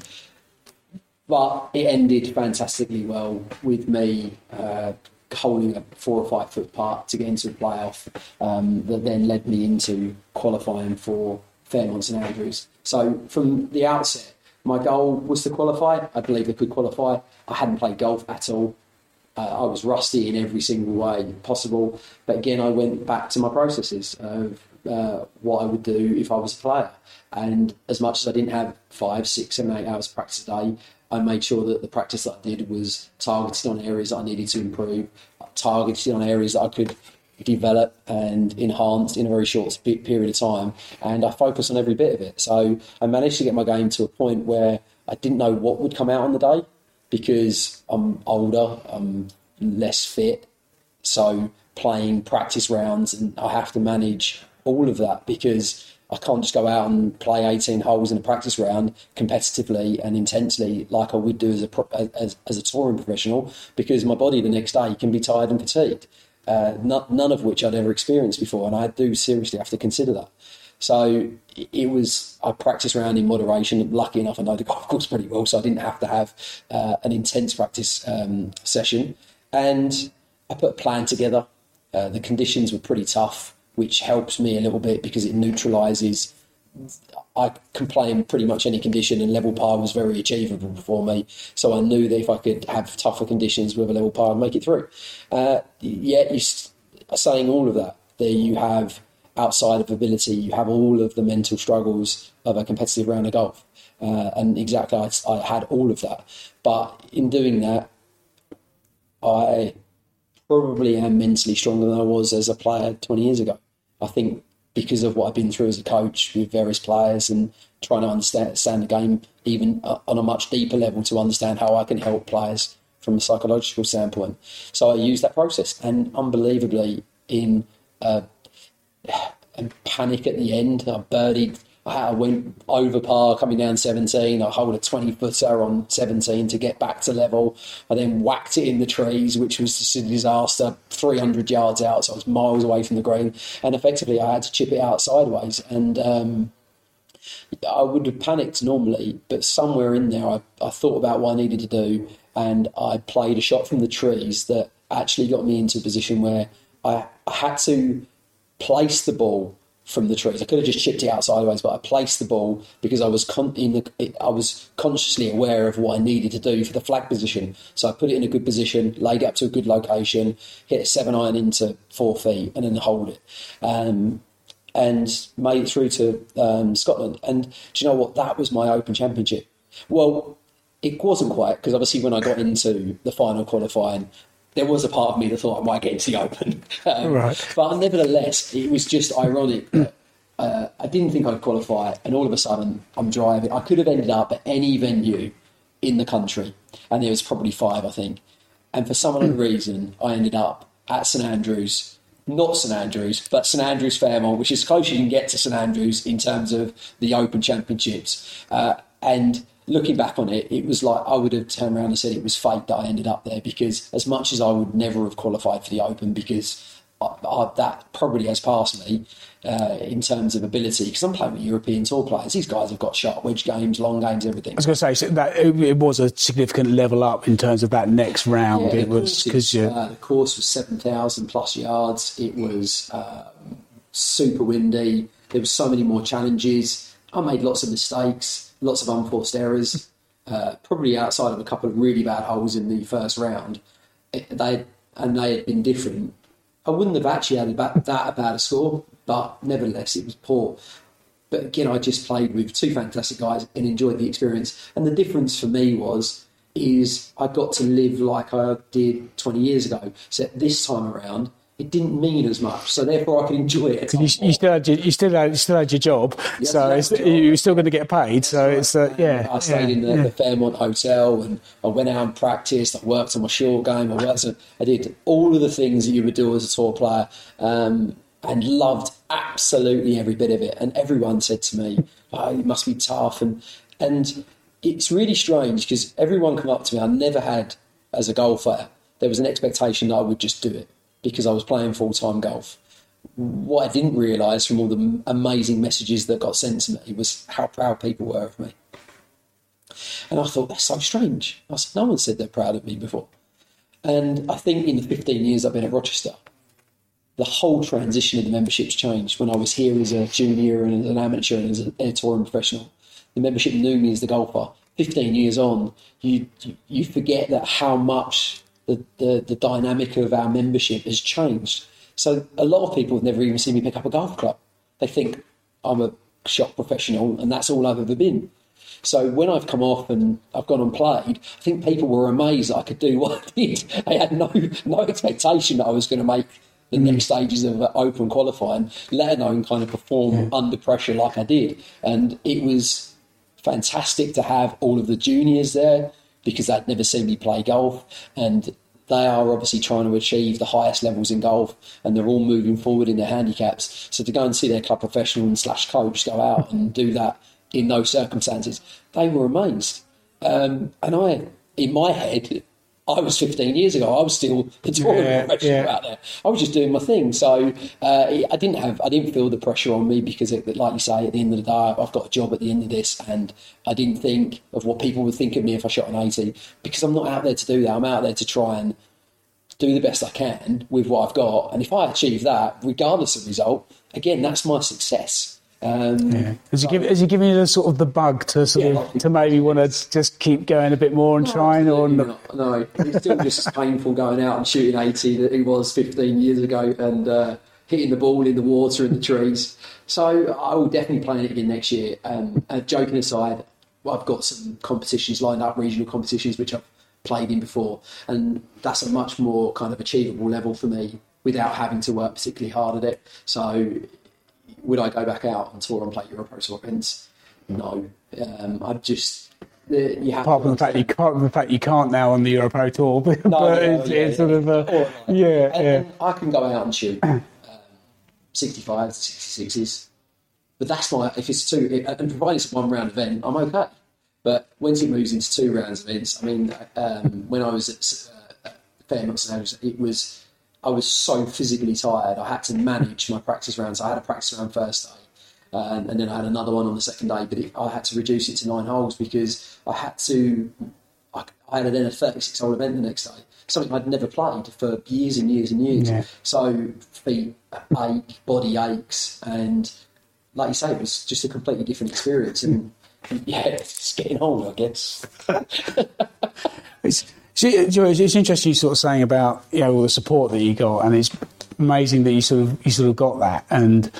But it ended fantastically well with me uh, holding a four or five foot putt to get into the playoff um, that then led me into qualifying for Fairmont St Andrews. So from the outset, my goal was to qualify. I believe I could qualify. I hadn't played golf at all. Uh, I was rusty in every single way possible. But again, I went back to my processes of uh, what I would do if I was a player. And as much as I didn't have five, six, seven, eight hours practice a day, I made sure that the practice that I did was targeted on areas that I needed to improve, targeted on areas that I could develop and enhance in a very short period of time. And I focused on every bit of it. So I managed to get my game to a point where I didn't know what would come out on the day because I'm older, I'm less fit. So playing practice rounds and I have to manage all of that because I can't just go out and play 18 holes in a practice round competitively and intensely like I would do as a as, as a touring professional because my body the next day can be tired and fatigued. Uh, not, none of which I'd ever experienced before, and I do seriously have to consider that. So it was I practiced around in moderation. Lucky enough, I know the golf course pretty well, so I didn't have to have uh, an intense practice um, session. And I put a plan together. Uh, the conditions were pretty tough which helps me a little bit because it neutralises. I can play in pretty much any condition, and level par was very achievable for me. So I knew that if I could have tougher conditions with a level par, I'd make it through. Uh, yet, you saying all of that, there you have outside of ability, you have all of the mental struggles of a competitive round of golf. Uh, and exactly, I, I, had all of that. But in doing that, I probably am mentally stronger than I was as a player 20 years ago. I think because of what I've been through as a coach with various players and trying to understand, the game even uh, on a much deeper level to understand how I can help players from a psychological standpoint. So I use that process, and unbelievably, in uh, panic at the end, I birdied I went over par coming down 17. I hold a 20 footer on 17 to get back to level. I then whacked it in the trees, which was just a disaster, 300 yards out. So I was miles away from the green. And effectively, I had to chip it out sideways. And um, I would have panicked normally, but somewhere in there, I, I thought about what I needed to do. And I played a shot from the trees that actually got me into a position where I, I had to place the ball from the trees. I could have just chipped it out sideways, but I placed the ball because I was con- the, I was consciously aware of what I needed to do for the flag position. So I put it in a good position, laid it up to a good location, hit a seven iron into four feet, and then hold it. Um, and made it through to um, Scotland. And do you know what? That was my Open Championship. Well, it wasn't quite because obviously when I got into the final qualifying, there was a part of me that thought I might get into the Open. Um, right. But nevertheless, it was just ironic that uh, I didn't think I'd qualify, and all of a sudden I'm driving. I could have ended up at any venue in the country, and there was probably five, I think. And for some unknown reason, I ended up at St Andrews, not St Andrews, but St Andrews Fairmont, which is close you can get to St Andrews in terms of the Open Championships. Uh, and looking back on it, it was like I would have turned around and said it was fate that I ended up there because as much as I would never have qualified for the Open because I, I, that probably has passed me uh, in terms of ability because I'm playing with European tour players. These guys have got shot wedge games, long games, everything. I was going to say so that it, it, was a significant level up in terms of that next round. Yeah, it was because uh, the course was seven thousand plus yards. It was um, super windy. There were so many more challenges. I made lots of mistakes lots of unforced errors, uh, probably outside of a couple of really bad holes in the first round. It, they and they had been different. I wouldn't have actually had that, that bad a score, but nevertheless, it was poor. But again, I just played with two fantastic guys and enjoyed the experience. And the difference for me was is I got to live like I did 20 years ago. So this time around, it didn't mean as much. So therefore, I could enjoy it. You, you, still had your, you still had, you still had your job, so you're still going to get paid. That's so right. it's uh, yeah. I stayed yeah, in the, yeah. the, Fairmont Hotel, and I went out and practiced. I worked on my short game. I worked. On, I did all of the things that you would do as a tour player, um, and loved absolutely every bit of it. And everyone said to me, "Oh, you must be tough," and and it's really strange because everyone come up to me. I never had as a golfer. There was an expectation that I would just do it because I was playing full time golf. What I didn't realise from all the amazing messages that got sent to me was how proud people were of me. And I thought, that's so strange. I said, no one said they're proud of me before. And I think in the 15 years I've been at Rochester, the whole transition of the membership's changed. When I was here as a junior and an amateur and as a touring professional, the membership knew me as the golfer. 15 years on, you, you forget that how much the, the, the dynamic of our membership has changed. So a lot of people have never even seen me pick up a golf club. They think I'm a shop professional and that's all I've ever been. So when I've come off and I've gone and played, I think people were amazed that I could do what I did. They had no no expectation that I was going to make the mm. next stages of open qualifying, let alone kind of perform mm. under pressure like I did. And it was fantastic to have all of the juniors there because they'd never seen me play golf and they are obviously trying to achieve the highest levels in golf and they're all moving forward in their handicaps. So to go and see their club professional and slash coach go out and do that in those circumstances, they were amazed. Um, and I, in my head, I was 15 years ago. I was still the tournament yeah, professional yeah. out there. I was just doing my thing. So uh, I didn't have, I didn't feel the pressure on me because, it, like you say, at the end of the day, I've got a job at the end of this, and I didn't think of what people would think of me if I shot an 80 because I'm not out there to do that. I'm out there to try and do the best I can with what I've got. And if I achieve that, regardless of result, again, that's my success. Um, yeah. Has he, give, he given you the sort of the bug to sort yeah, of to maybe want to just keep going a bit more and no, trying, or not? No, it's still just painful going out and shooting eighty that it was fifteen years ago, and uh, hitting the ball in the water and the trees. So I will definitely play it again next year. Um, uh, joking aside, I've got some competitions lined up, regional competitions, which I've played in before, and that's a much more kind of achievable level for me without having to work particularly hard at it. So, would I go back out on tour and play Europro Tour events? No, um, I just you have apart from the fact you can't, the fact you can't now on the Europro tour, but, No, but no, it's, yeah, it's sort of a, yeah, yeah. and I can go out and shoot um, 65s, 66s. But that's my, if it's two, it, and providing it's a one round event, I'm okay. But once it moves into two rounds events, I mean, um, when I was at uh, Fairmont St Andrews, it was, I was so physically tired. I had to manage my practice rounds. I had a practice round first day. Um, and then I had another one on the second day, but it, I had to reduce it to nine holes because I had to. I, I had then a 36 hole event the next day, something I'd never played for years and years and years. Yeah. So feet ache, body aches, and like you say, it was just a completely different experience. And yeah, it's getting old, I guess. It's, George, it's interesting you sort of saying about you know all the support that you got, and it's amazing that you sort of you sort of got that. And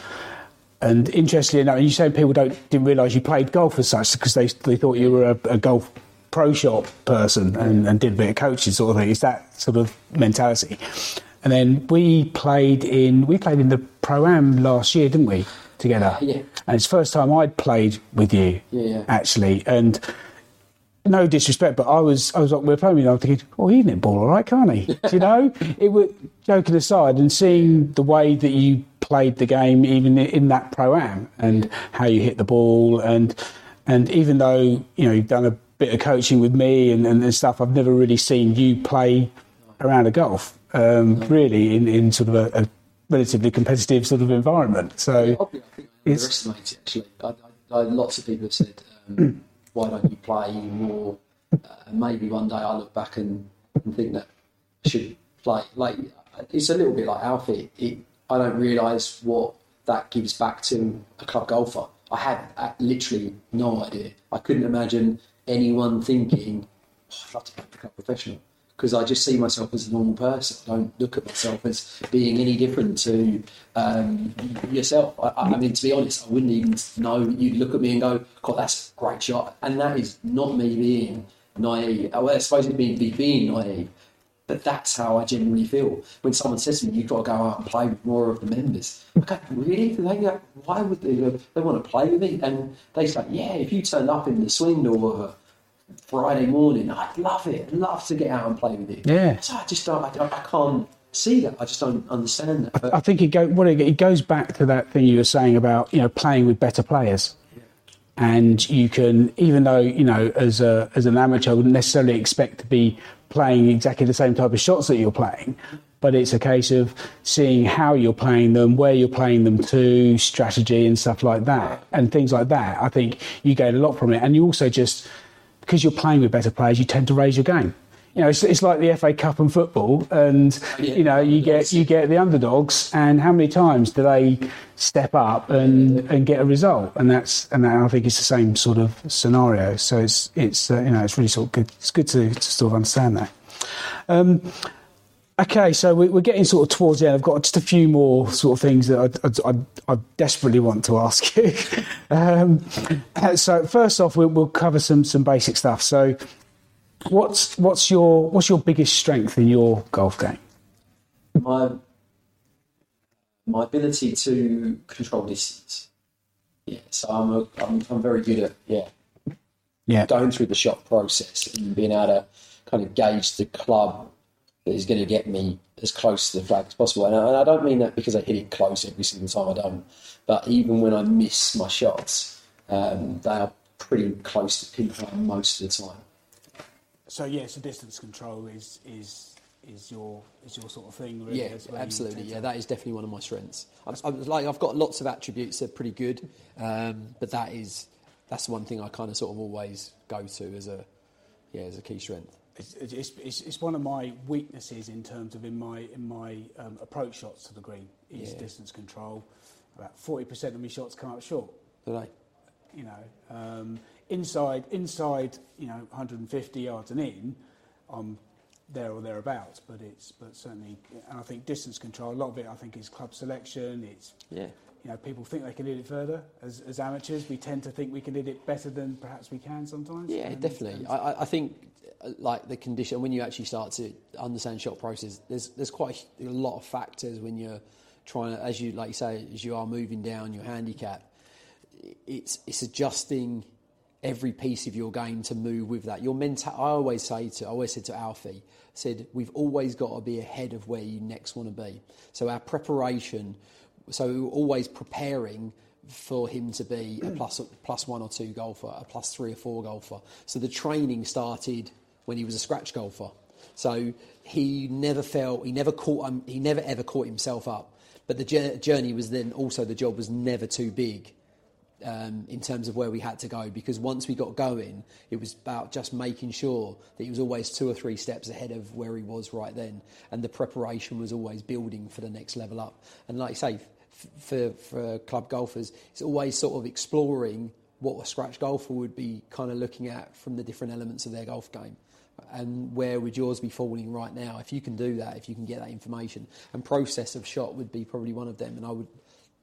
and interestingly enough, you said people don't didn't realise you played golf as such because they they thought you were a, a golf pro shop person and, and did a bit of coaching sort of thing. It's that sort of mentality. And then we played in we played in the pro am last year, didn't we? Together. Yeah. And it's the first time I'd played with you. Yeah, yeah. Actually, and no disrespect, but I was I was like we were playing, and I'm thinking, oh, he can ball all right, can't he? Do you know, it was joking aside, and seeing the way that you played the game, even in that pro am, and how you hit the ball, and and even though you know you've done a bit of coaching with me and, and stuff, I've never really seen you play around a golf, um, really, in, in sort of a, a relatively competitive sort of environment. So Probably, I think I It's- underestimate actually. I, I, I, lots of people have said, um, "Why don't you play more?" Uh, maybe one day I look back and, and think that I should play. Like it's a little bit like Alfie. It, I don't realise what that gives back to a club golfer. I had uh, literally no idea. I couldn't imagine anyone thinking, oh, "I'd love to club professional." Because I just see myself as a normal person. I don't look at myself as being any different to um, yourself. I, I mean, to be honest, I wouldn't even know. You'd look at me and go, "God, that's a great shot," and that is not me being naive. Well, I suppose it's being, be being naive, but that's how I genuinely feel when someone says to me, "You've got to go out and play with more of the members." I go, "Really? They go, why would they? They want to play with me?" And they say, "Yeah, if you turned up in the swing door." Friday morning, I'd love it. I'd love to get out and play with you. Yeah. So I just don't. I, don't, I can't see that. I just don't understand that. But I think it, go, what it, it goes back to that thing you were saying about you know playing with better players, and you can even though you know as a as an amateur I wouldn't necessarily expect to be playing exactly the same type of shots that you're playing, but it's a case of seeing how you're playing them, where you're playing them to, strategy and stuff like that, and things like that. I think you gain a lot from it, and you also just because you're playing with better players, you tend to raise your game. You know, it's, it's like the FA Cup and football, and Yeah. you know, you get you get the underdogs, and how many times do they step up and, and get a result? And that's and that, I think it's the same sort of scenario. So it's it's uh, you know it's really sort of good. It's good to, to sort of understand that. Um, okay, so we, we're getting sort of towards the end. I've got just a few more sort of things that I, I, I desperately want to ask you. um, so first off, we'll, we'll cover some some basic stuff. So what's what's your what's your biggest strength in your golf game? my my ability to control distance. Yeah, so I'm a, I'm I'm very good at yeah Yeah. going through the shot process and being able to kind of gauge the club that is going to get me as close to the flag as possible. And I, and I don't mean that because I hit it close every single time I don't, but even when I miss my shots, um, they are pretty close to pinpoint most of the time. So yes, the distance control is is is your is your sort of thing. Really, Yeah, That's where you absolutely. Yeah, that is definitely one of my strengths. I'm, I'm like I've got lots of attributes that are pretty good, um, but that is that's the one thing I kind of sort of always go to as a yeah as a key strength. It's, it's, it's, it's one of my weaknesses in terms of in my in my um, approach shots to the green is Yeah. distance control. About forty percent of my shots come up short. Do they? You know, um, inside inside you know 150 yards and in, I'm there or thereabouts. But it's but certainly, and I think distance control. A lot of it, I think, is club selection. It's Yeah. You know, people think they can hit it further. As, as amateurs, we tend to think we can hit it better than perhaps we can sometimes. Yeah, And- definitely. I, I think uh, like the condition when you actually start to understand shot process, there's there's quite a, a lot of factors when you're trying to, as you like you say, as you are moving down your handicap. It's it's adjusting every piece of your game to move with that. Your mental. I always say to I always said to Alfie, said we've always got to be ahead of where you next want to be. So our preparation. So we were always preparing for him to be a plus plus one or two golfer, a plus three or four golfer. So the training started when he was a scratch golfer. So he never felt he never caught um, he never ever caught himself up. But the journey was then also the job was never too big um, in terms of where we had to go because once we got going, it was about just making sure that he was always two or three steps ahead of where he was right then, and the preparation was always building for the next level up. And like I say, for for club golfers, it's always sort of exploring what a scratch golfer would be kind of looking at from the different elements of their golf game. And where would yours be falling right now? If you can do that, if you can get that information, and process of shot would be probably one of them. And I would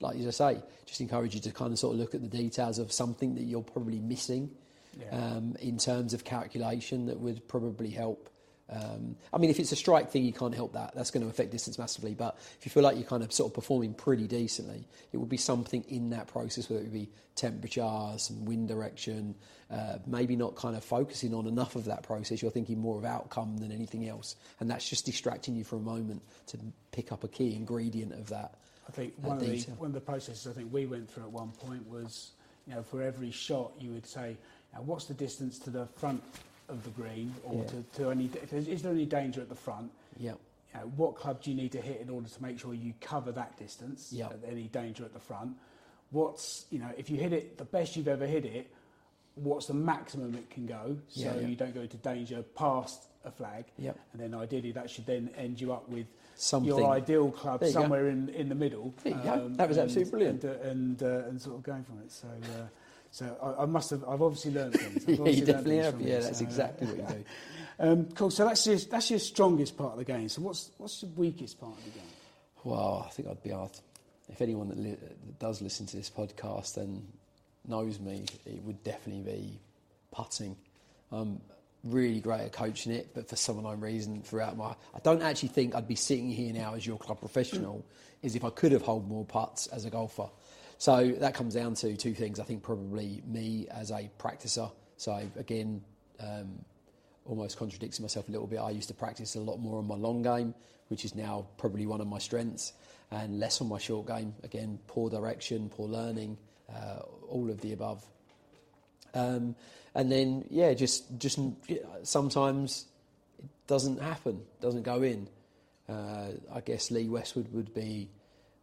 like as i say, just encourage you to kind of sort of look at the details of something that you're probably missing Yeah. um, in terms of calculation that would probably help. Um, I mean, if it's a strike thing, you can't help that. That's going to affect distance massively. But if you feel like you're kind of sort of performing pretty decently, it would be something in that process, whether it would be temperature, some wind direction, uh, maybe not kind of focusing on enough of that process. You're thinking more of outcome than anything else. And that's just distracting you for a moment to pick up a key ingredient of that. I think that one of, the, one of the processes I think we went through at one point was, you know, for every shot you would say, what's the distance to the front of the green, or Yeah. to, to any, if there's- is there any danger at the front? Yeah. You know, what club do you need to hit in order to make sure you cover that distance? Yeah. Any danger at the front? What's you know, if you hit it the best you've ever hit it, what's the maximum it can go, so Yeah, yeah. you don't go into danger past a flag? Yep. And then ideally that should then end you up with Something. your ideal club you go. somewhere in, in the middle. um, There you go. That was and- absolutely brilliant. And, uh, and, uh, and sort of going from it. So, uh, so I, I must have. I've obviously learned things. Yeah, you definitely have. Yeah, that's so, uh, exactly what you do. Um, cool. So that's your that's your strongest part of the game. So what's what's the weakest part of the game? Well, I think I'd be asked if anyone that, li- that does listen to this podcast and knows me, it would definitely be putting. I'm really great at coaching it, but for some unknown reason, throughout my, I don't actually think I'd be sitting here now as your club professional, is if I could have held more putts as a golfer. So that comes down to two things. I think probably me as a practicer. So again, um, almost contradicting myself a little bit. I used to practice a lot more on my long game, which is now probably one of my strengths, and less on my short game. Again, poor direction, poor learning, uh, all of the above. Um, and then, yeah, just just sometimes it doesn't happen, doesn't go in. Uh, I guess Lee Westwood would be,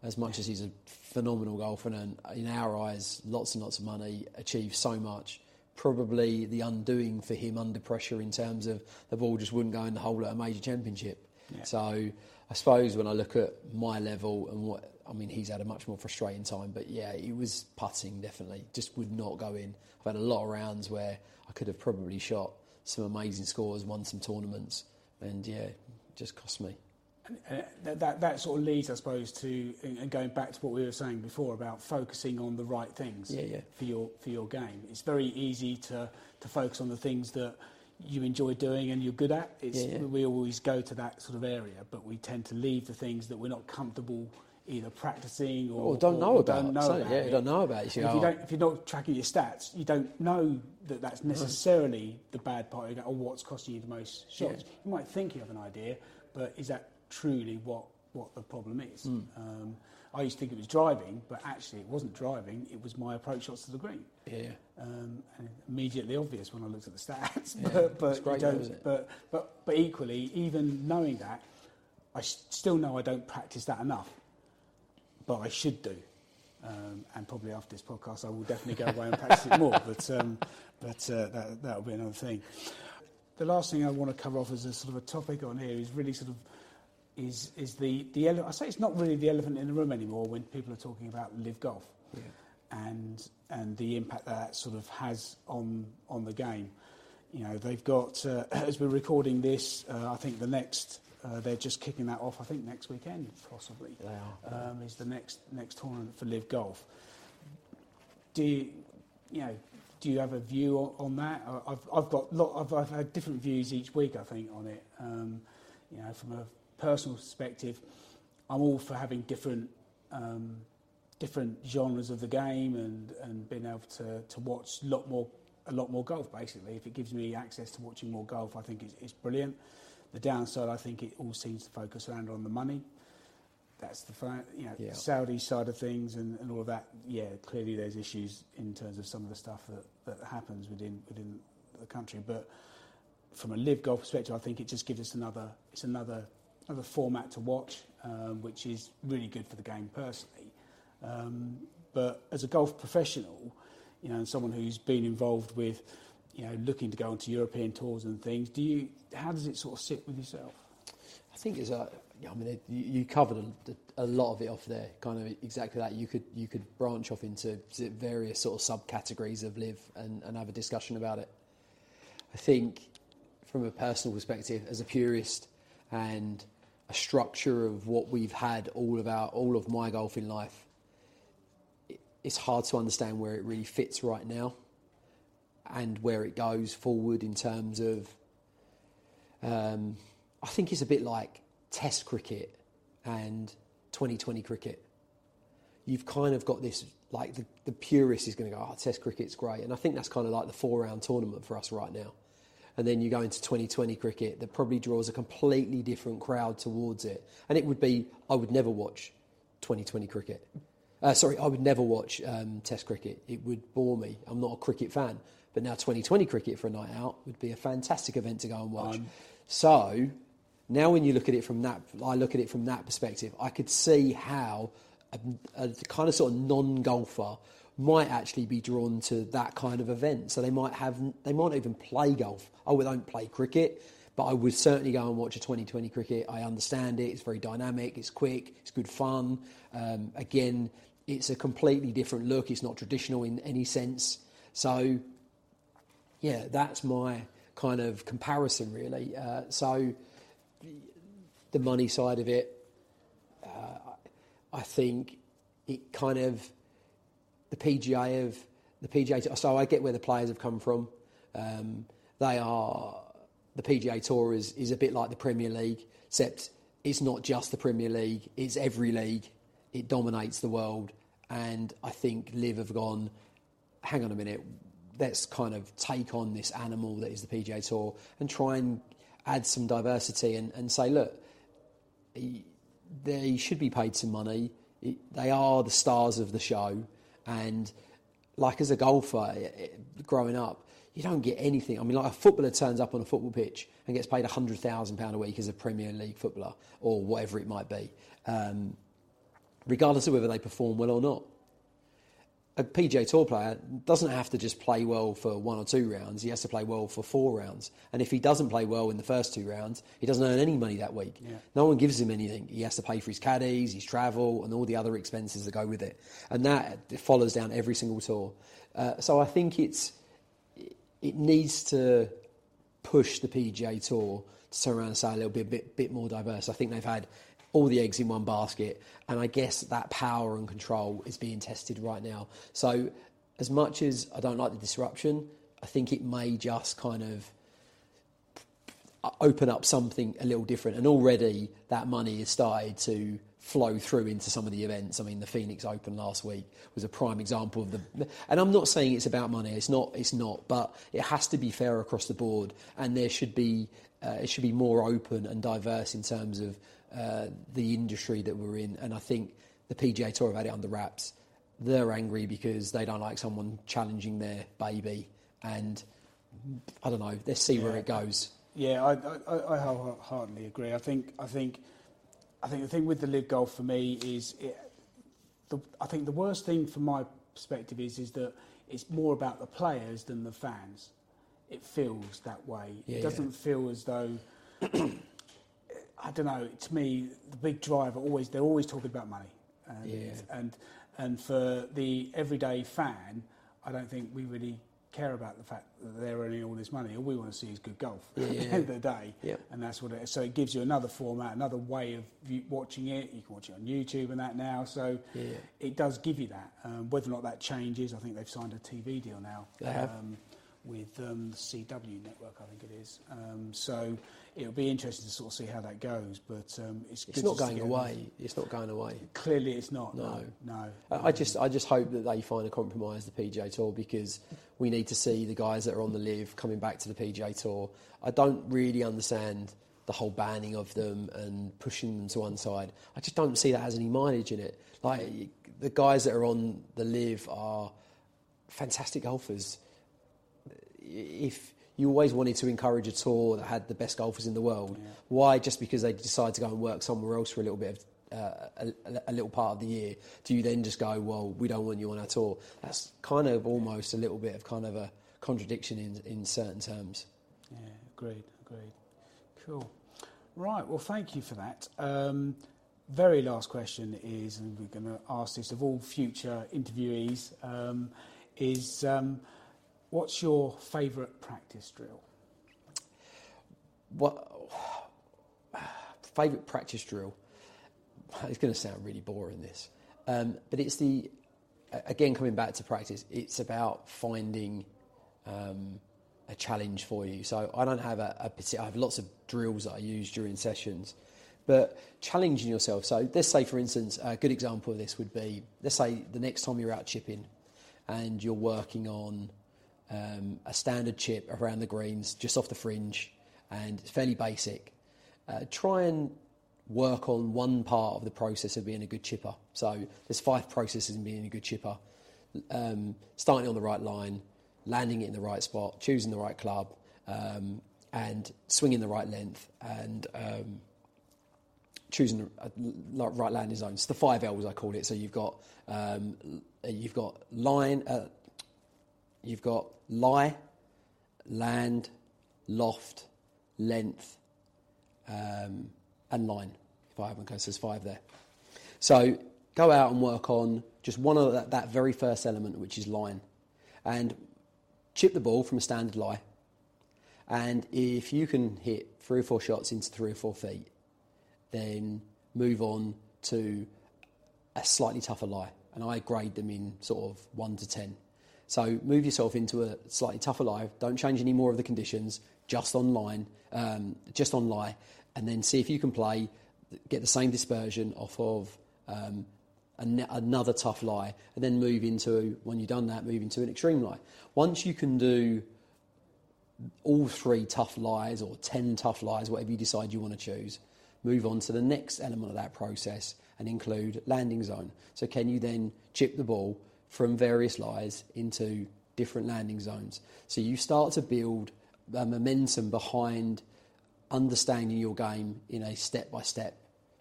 as much as he's a phenomenal golfer and in our eyes, lots and lots of money, achieved so much. Probably the undoing for him under pressure in terms of the ball just wouldn't go in the hole at a major championship. Yeah. So I suppose when I look at my level and what I mean, he's had a much more frustrating time. But yeah, he was putting definitely just would not go in. I've had a lot of rounds where I could have probably shot some amazing scores, won some tournaments, and yeah, just cost me. And that, that, that sort of leads, I suppose, to and going back to what we were saying before about focusing on the right things for your for your game. It's very easy to to focus on the things that you enjoy doing and you're good at. It's, Yeah, yeah. We always go to that sort of area, but we tend to leave the things that we're not comfortable either practicing or, Or don't know about. Don't know so, about yeah, you don't know about it. You if, you "Oh, don't, if you're not tracking your stats, you don't know that that's uh-huh. necessarily the bad part of your game or what's costing you the most shots. Yeah. You might think you have an idea, but is that truly what, what the problem is? Hmm. Um, I used to think it was driving, but actually it wasn't driving, it was my approach shots to the green. yeah, Um, and immediately obvious when I looked at the stats. Yeah, but, but, great though, don't- isn't it? but, but, but equally, even knowing that, I still know I don't practice that enough. But I should do. Um, and probably after this podcast, I will definitely go away and practice it more. But, um, but uh, that, that'll be another thing. The last thing I want to cover off as a sort of a topic on here is really sort of is is the the ele- I say it's not really the elephant in the room anymore when people are talking about LIV Golf yeah. and and the impact that, that sort of has on on the game. You know, they've got uh, as we're recording this, uh, I think the next Uh, they're just kicking that off, I think, next weekend, possibly. They are. Um, is the next next tournament for LIV Golf. Do you, you know? Do you have a view on, on that? I've, I've got lot. I've, I've had different views each week. I think on it. Um, you know, from a personal perspective, I'm all for having different um, different genres of the game and, and being able to, to watch a lot more a lot more golf basically. If it gives me access to watching more golf I think it's, it's brilliant. The downside I think it all seems to focus around on the money. That's the you know Yeah. Saudi side of things and, and all of that. Yeah clearly there's issues in terms of some of the stuff that, that happens within within the country. But from a LIV Golf perspective I think it just gives us another it's another another format to watch um, which is really good for the game personally um, but as a golf professional, you know, and someone who's been involved with, you know, looking to go onto European tours and things, do you? How does it sort of sit with yourself? I think it's a. I mean, you, covered a, a lot of it off there. Kind of exactly that. You could you could branch off into various sort of subcategories of LIV and, and have a discussion about it. I think, from a personal perspective, as a purist and a structure of what we've had all of our all of my golfing life, it, it's hard to understand where it really fits right now, and where it goes forward in terms of um, I think it's a bit like Test cricket and 2020 cricket. You've kind of got this, like the, the purist is going to go, oh, Test cricket's great. And I think that's kind of like the four round tournament for us right now. And then you go into 2020 cricket that probably draws a completely different crowd towards it. And it would be, I would never watch 2020 cricket. Uh, sorry, I would never watch um, Test cricket. It would bore me. I'm not a cricket fan. But now 2020 cricket for a night out would be a fantastic event to go and watch. so now when you look at it from that, I look at it from that perspective. I could see how a, a kind of sort of non-golfer might actually be drawn to that kind of event. So they might have, they might even play golf. I would don't play cricket, but I would certainly go and watch a 2020 cricket. I understand it. It's very dynamic. It's quick. It's good fun. Um, again, it's a completely different look. It's not traditional in any sense. So, yeah, that's my kind of comparison, really. Uh, so, the money side of it, uh, I think it kind of the PGA of the PGA. So I get where the players have come from. Um, they are the PGA Tour is is a bit like the Premier League, except it's not just the Premier League; it's every league. It dominates the world, and I think LIV have gone. Hang on a minute. Let's kind of take on this animal that is the PGA Tour and try and add some diversity and, and say, look, they should be paid some money. They are the stars of the show, and like as a golfer eh, eh, growing up, you don't get anything. I mean, like a footballer turns up on a football pitch and gets paid hundred thousand pound a week as a Premier League footballer or whatever it might be, um, regardless of whether they perform well or not a PGA Tour player doesn't have to just play well for one or two rounds. He has to play well for four rounds. And if he doesn't play well in the first two rounds, he doesn't earn any money that week. Yeah. No one gives him anything. He has to pay for his caddies, his travel, and all the other expenses that go with it. And that follows down every single tour. Uh, so I think it's it needs to push the PGA Tour to turn around and say a little bit, bit, bit more diverse. I think they've had all the eggs in one basket, and I guess that power and control is being tested right now. So, as much as I don't like the disruption, I think it may just kind of open up something a little different. And already that money has started to flow through into some of the events. I mean, the Phoenix Open last week was a prime example of the. And I'm not saying it's about money. It's not. It's not. But it has to be fair across the board, and there should be. Uh, it should be more open and diverse in terms of Uh, the industry that we're in. And I think the PGA Tour have had it under wraps. They're angry because they don't like someone challenging their baby, and I don't know. Let's see where it goes. Yeah, I, I, I wholeheartedly agree. I think, I think, I think the thing with the LIV Golf for me is, it, the, I think the worst thing from my perspective is, is that it's more about the players than the fans. It feels that way. Yeah, it doesn't feel as though. I don't know. To me, the big driver always they're always talking about money, and Yeah. and and for the everyday fan, I don't think we really care about the fact that they're earning all this money. All we want to see is good golf Yeah, at the end of the day. Yeah. And that's what it is. So it gives you another format, another way of view, watching it. You can watch it on YouTube and that now. So it does give you that. Um, whether or not that changes, I think they've signed a TV deal now. They have. Um, with um, the CW network, I think it is. Um, so it'll be interesting to sort of see how that goes. But um, it's, It's not going away. It's not going away. Clearly, it's not. No. No. I I just, I just hope that they find a compromise the PGA Tour because we need to see the guys that are on the LIV coming back to the PGA Tour. I don't really understand the whole banning of them and pushing them to one side. I just don't see that has any mileage in it. Like the guys that are on the LIV are fantastic golfers. If you always wanted to encourage a tour that had the best golfers in the world, why just because they decide to go and work somewhere else for a little bit of uh, a, a little part of the year, do you then just go, well, we don't want you on our tour? That's kind of almost a little bit of kind of a contradiction in, in certain terms. Yeah, agreed, agreed. Cool. Right, well, thank you for that. Um, very last question is, and we're going to ask this of all future interviewees, um, is um, what's your favourite practice drill? What favourite practice drill? It's going to sound really boring, this, um, but it's the again coming back to practice. It's about finding um, a challenge for you. So I don't have a, a. I have lots of drills that I use during sessions, but challenging yourself. So let's say, for instance, a good example of this would be let's say the next time you're out chipping, and you're working on um, a standard chip around the greens, just off the fringe, and it's fairly basic. Uh, try and work on one part of the process of being a good chipper. So there's five processes in being a good chipper. Um, starting on the right line, landing it in the right spot, choosing the right club, um, and swinging the right length, and um, choosing the uh, right landing zone. zones. The five L's I call it. So you've got um, you've got line, uh, you've got lie, land, loft, length, um, and line. If I haven't, because there's five there. So go out and work on just one of that, that very first element, which is line, and chip the ball from a standard lie. And if you can hit three or four shots into three or four feet, then move on to a slightly tougher lie. And I grade them in sort of one to ten. So move yourself into a slightly tougher lie. Don't change any more of the conditions. Just on line, um, just on lie, and then see if you can play, get the same dispersion off of um, an- another tough lie, and then move into when you've done that, move into an extreme lie. Once you can do all three tough lies or 10 tough lies, whatever you decide you want to choose, move on to the next element of that process and include landing zone. So, can you then chip the ball from various lies into different landing zones? So, you start to build a momentum behind understanding your game in a step by step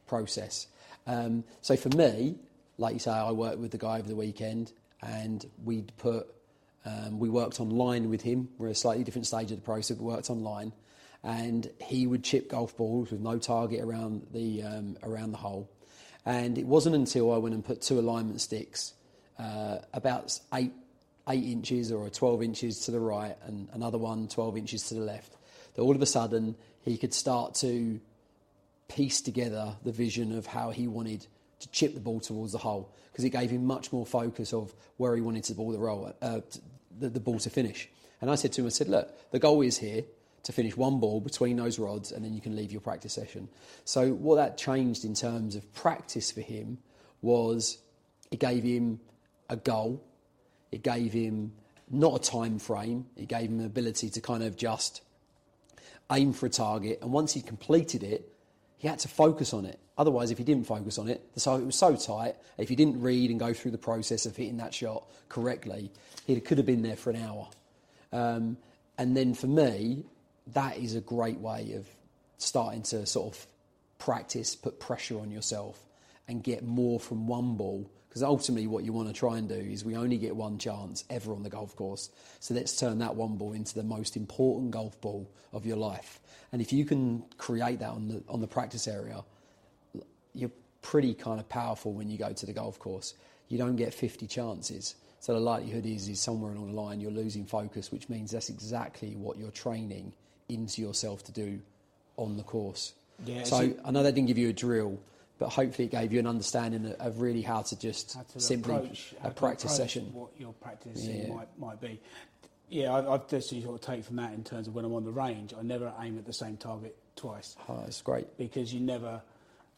process. Um, so, for me, like you say, I worked with the guy over the weekend and we'd put um, we worked online with him. We're at a slightly different stage of the process. We worked online, and he would chip golf balls with no target around the um, around the hole. And it wasn't until I went and put two alignment sticks, about eight eight inches or 12 inches to the right, and another one 12 inches to the left, that all of a sudden he could start to piece together the vision of how he wanted to chip the ball towards the hole because it gave him much more focus of where he wanted the ball, the, roll, uh, the, the ball to finish. And I said to him, I said, look, the goal is here to finish one ball between those rods and then you can leave your practice session. So what that changed in terms of practice for him was it gave him a goal, it gave him not a time frame, it gave him an ability to kind of just aim for a target, and once he completed it, he had to focus on it. Otherwise, if he didn't focus on it, the target was so tight. If he didn't read and go through the process of hitting that shot correctly, he could have been there for an hour. Um, and then for me, that is a great way of starting to sort of practice, put pressure on yourself, and get more from one ball. Because ultimately, what you want to try and do is we only get one chance ever on the golf course. So let's turn that one ball into the most important golf ball of your life. And if you can create that on the on the practice area, you're pretty kind of powerful when you go to the golf course. You don't get 50 chances. So the likelihood is, is somewhere along the line you're losing focus, which means that's exactly what you're training into yourself to do on the course. Yeah, so so- I know they didn't give you a drill, but hopefully it gave you an understanding of- of really how to just how to simply approach, a practice session. What your practice Yeah. might might be. Yeah, I, I've just sort of take from that in terms of when I'm on the range, I never aim at the same target twice Oh, it's great. because you never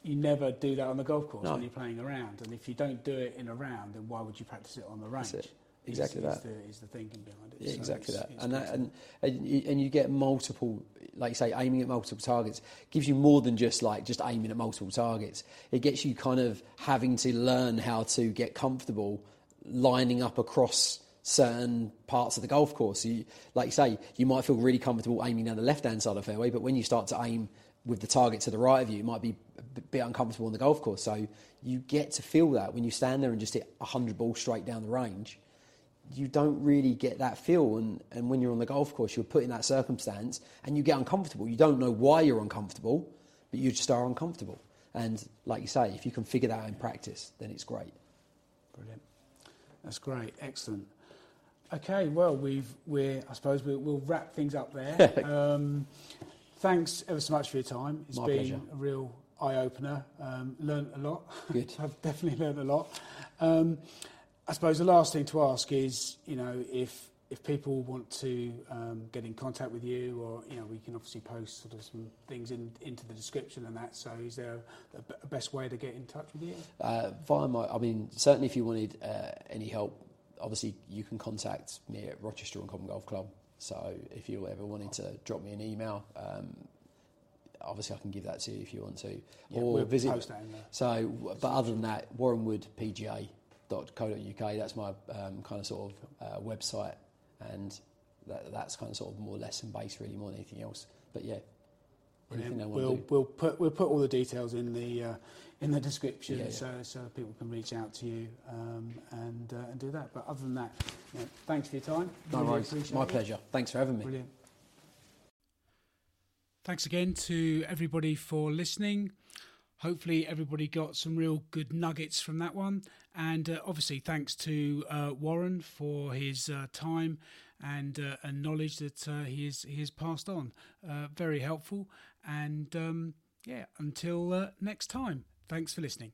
you never do that on the golf course No. when you're playing around. And if you don't do it in a round, then why would you practice it on the range? Exactly is, that. Is the, is the thinking behind it. Yeah, So exactly it's- that. it's And, that and and you, and you get multiple, like you say, aiming at multiple targets gives you more than just like just aiming at multiple targets. It gets you kind of having to learn how to get comfortable lining up across certain parts of the golf course. You, like you say, you might feel really comfortable aiming down the left hand side of the fairway, but when you start to aim with the target to the right of you, it might be a bit- bit uncomfortable on the golf course. So you get to feel that when you stand there and just hit 100 balls straight down the range you don't really get that feel. And, and when you're on the golf course, you're put in that circumstance and you get uncomfortable. You don't know why you're uncomfortable, but you just are uncomfortable. And like you say, if you can figure that out in practice, then it's great. Brilliant. That's great. Excellent. Okay, well, we've we're I suppose we'll, we'll wrap things up there. um, thanks ever so much for your time. It's My been pleasure. a real eye opener. Um, learned a lot. Good. I've definitely learned a lot. Um, I suppose the last thing to ask is, you know, if if people want to um, get in contact with you, or you know, we can obviously post sort of some things in, into the description and that. So, is there a best way to get in touch with you? Uh, via my, I mean, certainly if you wanted uh, any help, obviously you can contact me at Rochester and Cobham Golf Club. So if you ever wanted to drop me an email, um, obviously I can give that to you if you want to. Yeah, or we'll visit. post that in there. So, but other than that, warrenwoodpga.co.uk, that's my um, kind of sort of uh, website, and that, that's kind of sort of more lesson based, really, more than anything else. But yeah, anything they want We'll, we'll put we'll put all the details in the uh, in the description Yeah, yeah. so so people can reach out to you um, and uh, and do that. But other than that, you know, thanks for your time. No Really worries. appreciate My it. pleasure. Thanks for having me. Brilliant. Thanks again to everybody for listening. Hopefully, everybody got some real good nuggets from that one. And uh, obviously, thanks to uh, Warren for his uh, time and, uh, and knowledge that uh, he, is, he has passed on. Uh, very helpful. And um, yeah, until next time, thanks for listening.